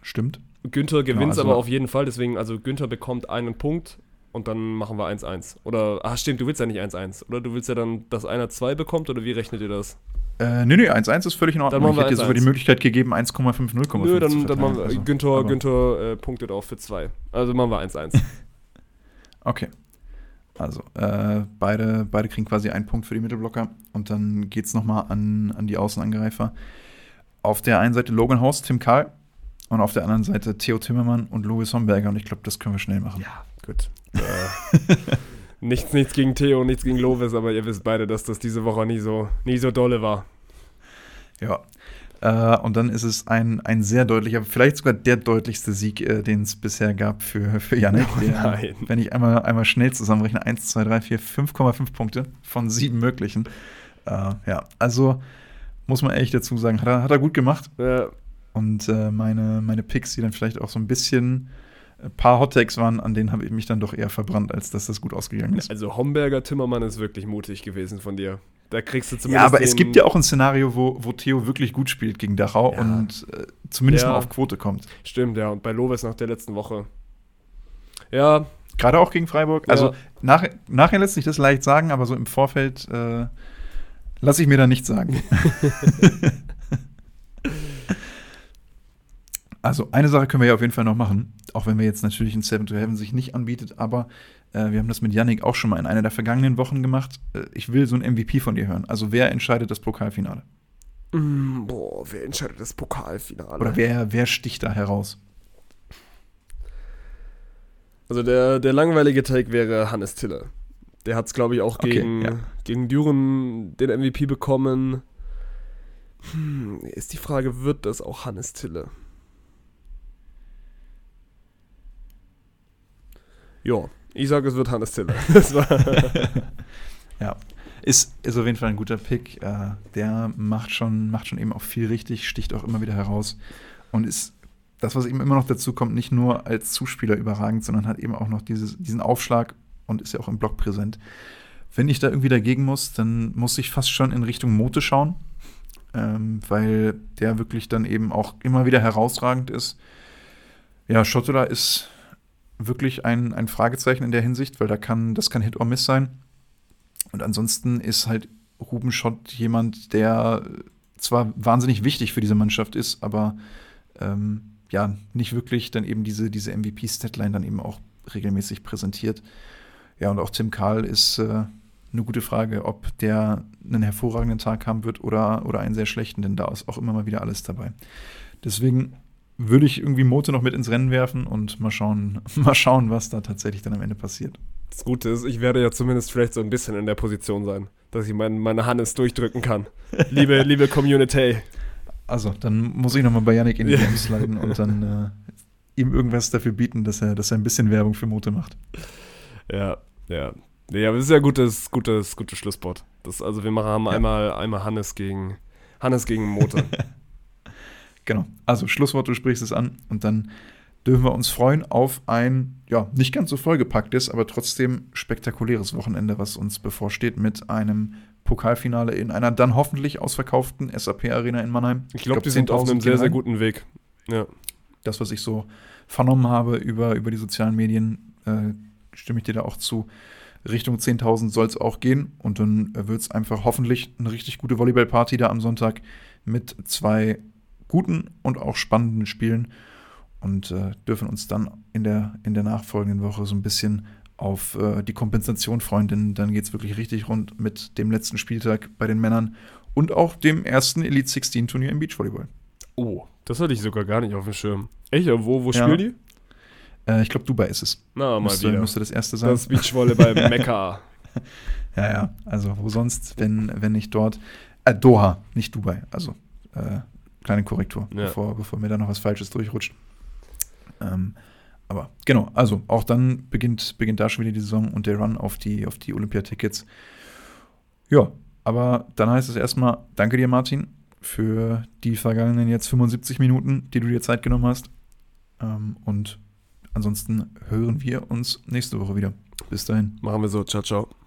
Stimmt. Günther gewinnt also- aber auf jeden Fall, deswegen, also Günther bekommt einen Punkt und dann machen wir 1-1. Oder, ah stimmt, du willst ja nicht 1-1. Oder du willst ja dann, dass einer 2 bekommt, oder wie rechnet ihr das? Äh, nee, nee, 1-1 ist völlig in Ordnung. machen Ich wir hätte dir sogar die 1-1. Möglichkeit gegeben, 1,5, 0,5 Nö, dann, dann machen wir, Also, Günther, Günther äh, punktet auch für 2. Also machen wir 1-1. Okay. Also, äh, beide, beide kriegen quasi einen Punkt für die Mittelblocker und dann geht es nochmal an, an die Außenangreifer. Auf der einen Seite Logan Haus, Tim Karl und auf der anderen Seite Theo Timmermann und Louis Homberger und ich glaube, das können wir schnell machen. ja, gut. Äh, nichts, nichts gegen Theo, nichts gegen Lovis, aber ihr wisst beide, dass das diese Woche nie so, nie so dolle war. Ja. Äh, und dann ist es ein, ein sehr deutlicher, vielleicht sogar der deutlichste Sieg, äh, den es bisher gab für, für Yannick. Oh der, nein. Wenn ich einmal, einmal schnell zusammenrechne, 1, 2, 3, 4, 5,5 Punkte von sieben möglichen. Äh, ja, also muss man ehrlich dazu sagen, hat er, hat er gut gemacht. Ja, Und äh, meine, meine Picks, die dann vielleicht auch so ein bisschen ein paar Hottakes waren, an denen habe ich mich dann doch eher verbrannt, als dass das gut ausgegangen ist. Also Homberger Timmermann ist wirklich mutig gewesen von dir. Da kriegst du Ja, zumindest. aber es gibt ja auch ein Szenario, wo, wo Theo wirklich gut spielt gegen Dachau Ja. und äh, zumindest Ja. mal auf Quote kommt. Stimmt, ja. Und bei Lovis nach der letzten Woche. Ja, Gerade auch gegen Freiburg. Also Ja. nach, nachher lässt sich das leicht sagen, aber so im Vorfeld äh, lasse ich mir da nichts sagen. also eine Sache können wir ja auf jeden Fall noch machen, auch wenn wir jetzt natürlich in Seven to Heaven sich nicht anbietet, aber äh, wir haben das mit Yannick auch schon mal in einer der vergangenen Wochen gemacht. Äh, ich will so ein MVP von dir hören. Also wer entscheidet das Pokalfinale? Mm, boah, wer entscheidet das Pokalfinale? Oder wer, wer sticht da heraus? Also der, der langweilige Take wäre Hannes Tille. Der hat es, glaube ich, auch Okay, gegen, ja. gegen Düren den MVP bekommen. Hm, ist die Frage, wird das auch Hannes Tille? Ja, ich sage, es wird Hannes war Ja, ist, ist auf jeden Fall ein guter Pick. Äh, der macht schon, macht schon eben auch viel richtig, sticht auch immer wieder heraus und ist das, was eben immer noch dazu kommt, nicht nur als Zuspieler überragend, sondern hat eben auch noch dieses, diesen Aufschlag und ist ja auch im Block präsent. Wenn ich da irgendwie dagegen muss, dann muss ich fast schon in Richtung Mote schauen, ähm, weil der wirklich dann eben auch immer wieder herausragend ist. Ja, Schottola ist wirklich ein, ein Fragezeichen in der Hinsicht, weil da kann, das kann Hit or Miss sein. Und ansonsten ist halt Ruben Schott jemand, der zwar wahnsinnig wichtig für diese Mannschaft ist, aber ähm, ja, nicht wirklich dann eben diese, diese MVP-Statline dann eben auch regelmäßig präsentiert. Ja, und auch Tim Karl ist äh, eine gute Frage, ob der einen hervorragenden Tag haben wird oder, oder einen sehr schlechten, denn da ist auch immer mal wieder alles dabei. Deswegen würde ich irgendwie Mote noch mit ins Rennen werfen und mal schauen, mal schauen, was da tatsächlich dann am Ende passiert. das Gute ist, ich werde ja zumindest vielleicht so ein bisschen in der Position sein, dass ich mein, meine Hannes durchdrücken kann. Liebe, liebe Community. Also, dann muss ich nochmal bei Yannick in die Ja. DMs sliden und dann äh, ihm irgendwas dafür bieten, dass er, dass er ein bisschen Werbung für Mote macht. Ja, ja. Nee, aber das ist ja gutes, gutes, gutes Schlusswort. Das, also wir machen haben Ja. einmal, einmal Hannes gegen Hannes gegen Motor. Genau. Also, Schlusswort, du sprichst es an und dann dürfen wir uns freuen auf ein, ja, nicht ganz so vollgepacktes, aber trotzdem spektakuläres Wochenende, was uns bevorsteht mit einem Pokalfinale in einer dann hoffentlich ausverkauften SAP-Arena in Mannheim. Ich glaube, glaub, die sind auf einem sehr, sehr guten Weg. Ja. Das, was ich so vernommen habe über, über die sozialen Medien, äh, stimme ich dir da auch zu. Richtung 10.000 soll es auch gehen und dann wird es einfach hoffentlich eine richtig gute Volleyballparty da am Sonntag mit zwei guten und auch spannenden Spielen und äh, dürfen uns dann in der, in der nachfolgenden Woche so ein bisschen auf äh, die Kompensation freuen, denn dann geht es wirklich richtig rund mit dem letzten Spieltag bei den Männern und auch dem ersten Elite 16 Turnier im Beachvolleyball. Oh, das hatte ich sogar gar nicht auf dem Schirm. Echt? Wo, wo ja. spielen die? Äh, ich glaube, Dubai ist es. Na, mal müsste, wieder. Müsste das erste sein. Das Beachvolleyball Mekka. ja, ja. Also, wo sonst, wenn, wenn nicht dort. Äh, Doha, nicht Dubai. Also, äh, kleine Korrektur, ja. bevor, bevor mir da noch was Falsches durchrutscht. Ähm, aber genau, also auch dann beginnt, beginnt da schon wieder die Saison und der Run auf die, auf die Olympiatickets. Ja, aber dann heißt es erstmal, danke dir, Martin, für die vergangenen jetzt 75 Minuten, die du dir Zeit genommen hast. Ähm, und ansonsten hören wir uns nächste Woche wieder. Bis dahin. Machen wir so. Ciao, ciao.